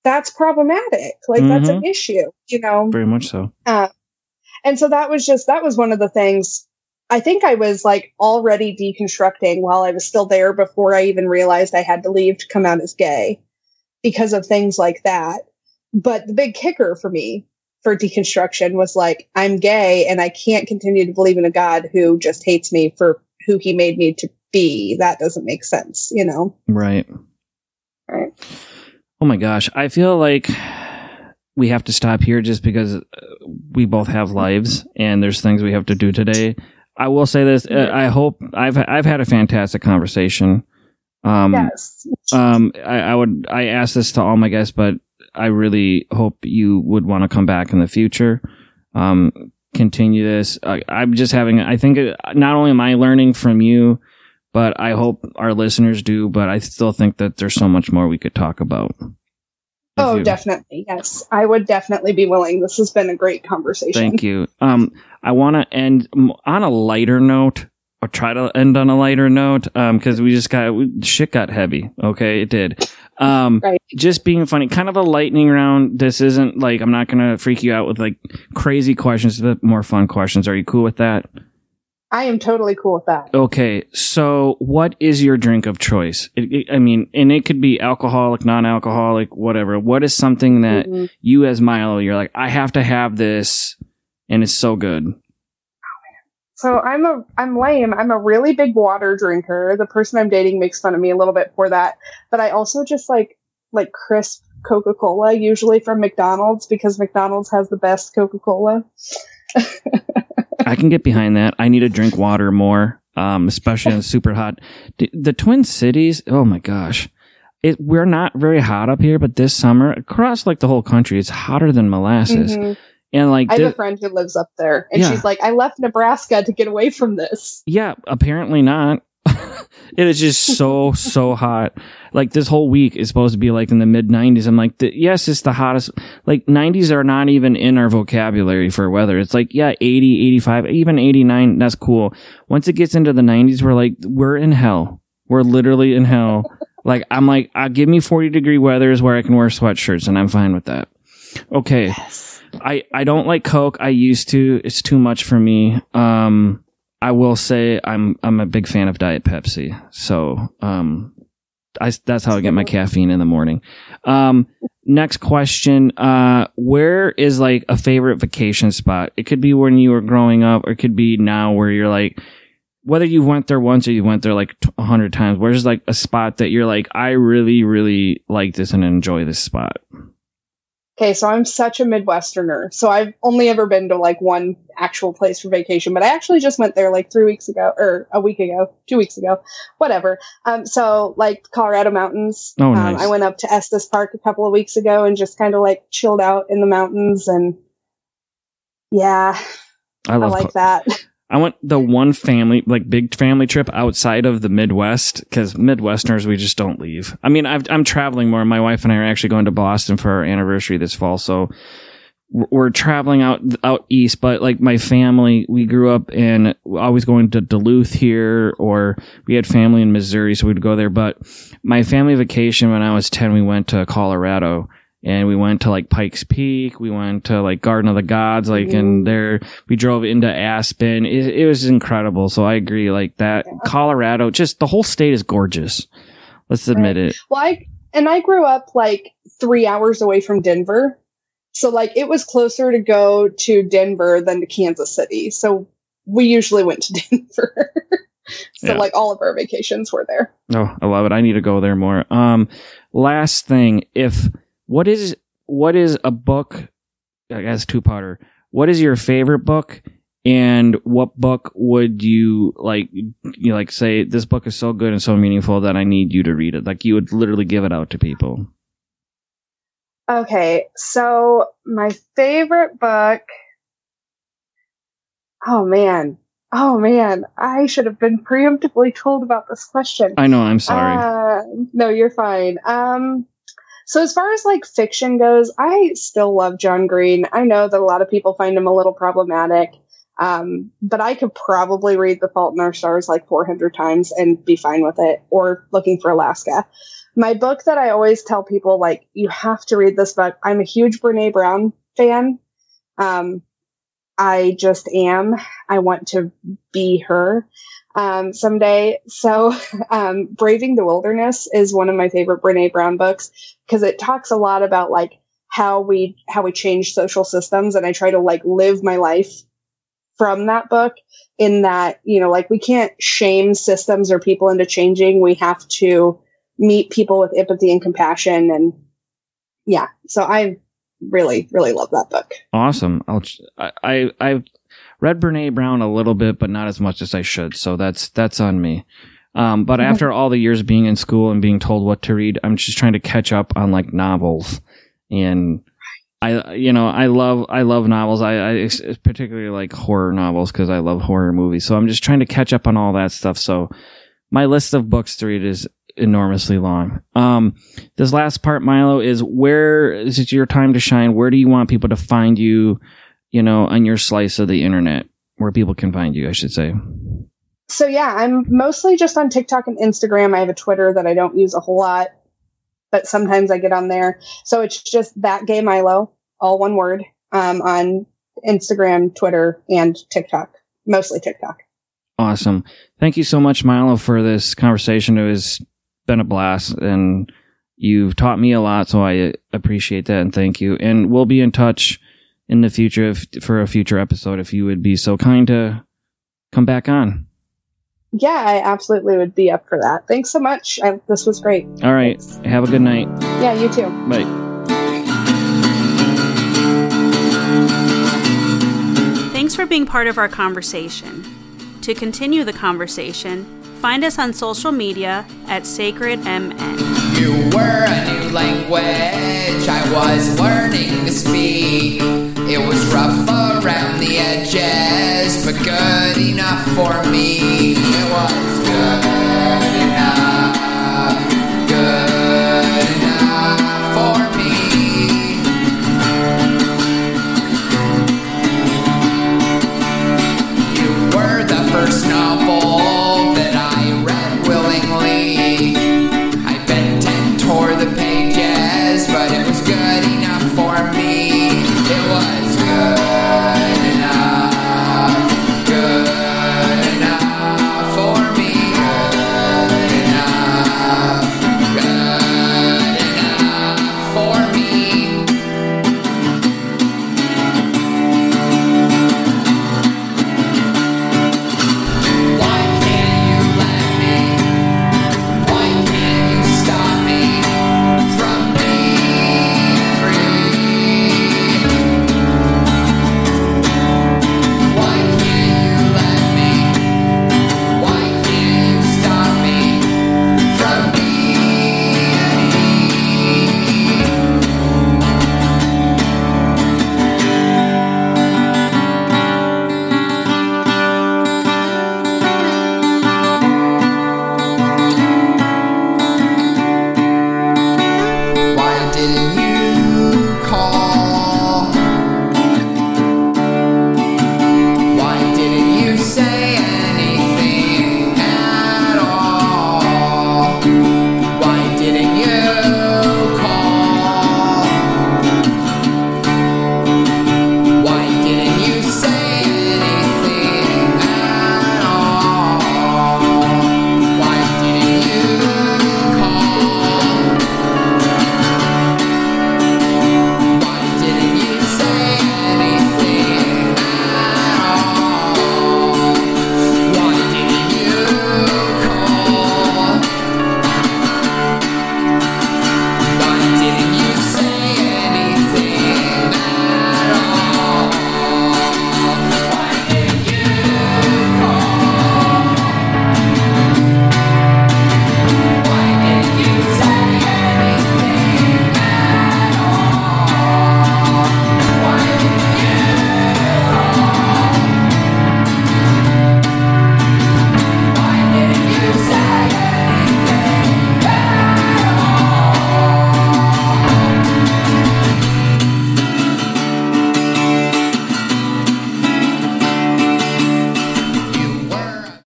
that's problematic. Like mm-hmm. that's an mm-hmm. issue you know? Very much so. Uh, and so that was just that was one of the things i think i was like already deconstructing while i was still there before i even realized i had to leave to come out as gay because of things like that but the big kicker for me for deconstruction was like, I'm gay and I can't continue to believe in a God who just hates me for who he made me to be. That doesn't make sense, you know? Right. Right. Oh my gosh. I feel like we have to stop here just because we both have lives and there's things we have to do today. I will say this. Uh, I hope I've, I've had a fantastic conversation. Um, yes. Um, I, I would, I ask this to all my guests, but I really hope you would want to come back in the future. Um, continue this. I, I'm just having, I think uh, not only am I learning from you, but I hope our listeners do, but I still think that there's so much more we could talk about. Oh, you, definitely. Yes. I would definitely be willing. This has been a great conversation. Thank you. Um, I want to end on a lighter note or try to end on a lighter note. Um, cause we just got, we, shit got heavy. Okay. It did. Um, right. just being funny, kind of a lightning round. This isn't like, I'm not going to freak you out with like crazy questions, but more fun questions. Are you cool with that? I am totally cool with that. Okay. So what is your drink of choice? It, it, I mean, and it could be alcoholic, non-alcoholic, whatever. What is something that mm-hmm. you as Milo, you're like, I have to have this and it's so good. So I'm a I'm lame. I'm a really big water drinker. The person I'm dating makes fun of me a little bit for that. But I also just like like crisp Coca-Cola, usually from McDonald's because McDonald's has the best Coca-Cola. I can get behind that. I need to drink water more, um, especially in super hot. The Twin Cities, oh my gosh. It, we're not very hot up here, but this summer across like the whole country, it's hotter than molasses. Mm-hmm. And like, I have a friend who lives up there, and yeah. she's like, I left Nebraska to get away from this. Yeah, apparently not. It is just so so hot. Like this whole week is supposed to be like in the mid 90s. I'm like, the, yes, it's the hottest. Like 90s are not even in our vocabulary for weather. It's like yeah, 80, 85, even 89. That's cool. Once it gets into the 90s, we're like, we're in hell. We're literally in hell. like I'm like, uh, give me 40 degree weathers where I can wear sweatshirts, and I'm fine with that. Okay. Yes. I, I don't like Coke. I used to. It's too much for me. Um, I will say I'm I'm a big fan of Diet Pepsi. So um, I that's how I get my caffeine in the morning. Um, next question. Uh, where is like a favorite vacation spot? It could be when you were growing up, or it could be now where you're like, whether you went there once or you went there like a hundred times. Where's like a spot that you're like, I really really like this and enjoy this spot. Okay, so I'm such a Midwesterner. So I've only ever been to like one actual place for vacation, but I actually just went there like three weeks ago or a week ago, two weeks ago, whatever. Um, so like Colorado mountains. Oh, nice. Um, I went up to Estes Park a couple of weeks ago and just kind of like chilled out in the mountains and yeah, I, I like that. I went the one family, like big family trip outside of the Midwest because Midwesterners, we just don't leave. I mean, i am traveling more. My wife and I are actually going to Boston for our anniversary this fall. So we're traveling out, out east, but like my family, we grew up in always going to Duluth here or we had family in Missouri. So we'd go there. But my family vacation when I was 10, we went to Colorado and we went to like Pikes Peak. We went to like Garden of the Gods, like, and there we drove into Aspen. It, it, was incredible. So I agree, like that Colorado, just the whole state is gorgeous. Let's admit right. it. Well, I, and I grew up like three hours away from Denver. So like it was closer to go to Denver than to Kansas City. So we usually went to Denver. so yeah. like all of our vacations were there. Oh, I love it. I need to go there more. Um, last thing, if, what is what is a book? I guess two parter. What is your favorite book? And what book would you like? You like say this book is so good and so meaningful that I need you to read it. Like you would literally give it out to people. Okay, so my favorite book. Oh man, oh man, I should have been preemptively told about this question. I know. I'm sorry. Uh, no, you're fine. Um, so as far as like fiction goes, I still love John Green. I know that a lot of people find him a little problematic. Um, but I could probably read The Fault in Our Stars like 400 times and be fine with it, or Looking for Alaska. My book that I always tell people, like, you have to read this book. I'm a huge Brene Brown fan. Um, I just am. I want to be her um, someday. So, um, Braving the Wilderness is one of my favorite Brene Brown books because it talks a lot about like how we how we change social systems, and I try to like live my life from that book. In that, you know, like we can't shame systems or people into changing. We have to meet people with empathy and compassion, and yeah. So I really, really love that book. Awesome. I'll, I, I've read Brene Brown a little bit, but not as much as I should. So that's, that's on me. Um, but mm-hmm. after all the years being in school and being told what to read, I'm just trying to catch up on like novels and I, you know, I love, I love novels. I, I particularly like horror novels because I love horror movies. So I'm just trying to catch up on all that stuff. So my list of books to read is enormously long. Um, this last part, Milo, is where is it your time to shine? Where do you want people to find you, you know, on your slice of the internet, where people can find you, I should say? So, yeah, I'm mostly just on TikTok and Instagram. I have a Twitter that I don't use a whole lot, but sometimes I get on there. So it's just that gay Milo, all one word, um, on Instagram, Twitter, and TikTok, mostly TikTok. Awesome. Thank you so much, Milo, for this conversation. It has been a blast and you've taught me a lot, so I appreciate that and thank you. And we'll be in touch in the future if, for a future episode if you would be so kind to come back on. Yeah, I absolutely would be up for that. Thanks so much. I, this was great. All right. Thanks. Have a good night. Yeah, you too. Bye. Thanks for being part of our conversation. To continue the conversation, Find us on social media at Sacred MN. You were a new language I was learning to speak. It was rough around the edges, but good enough for me. It was good.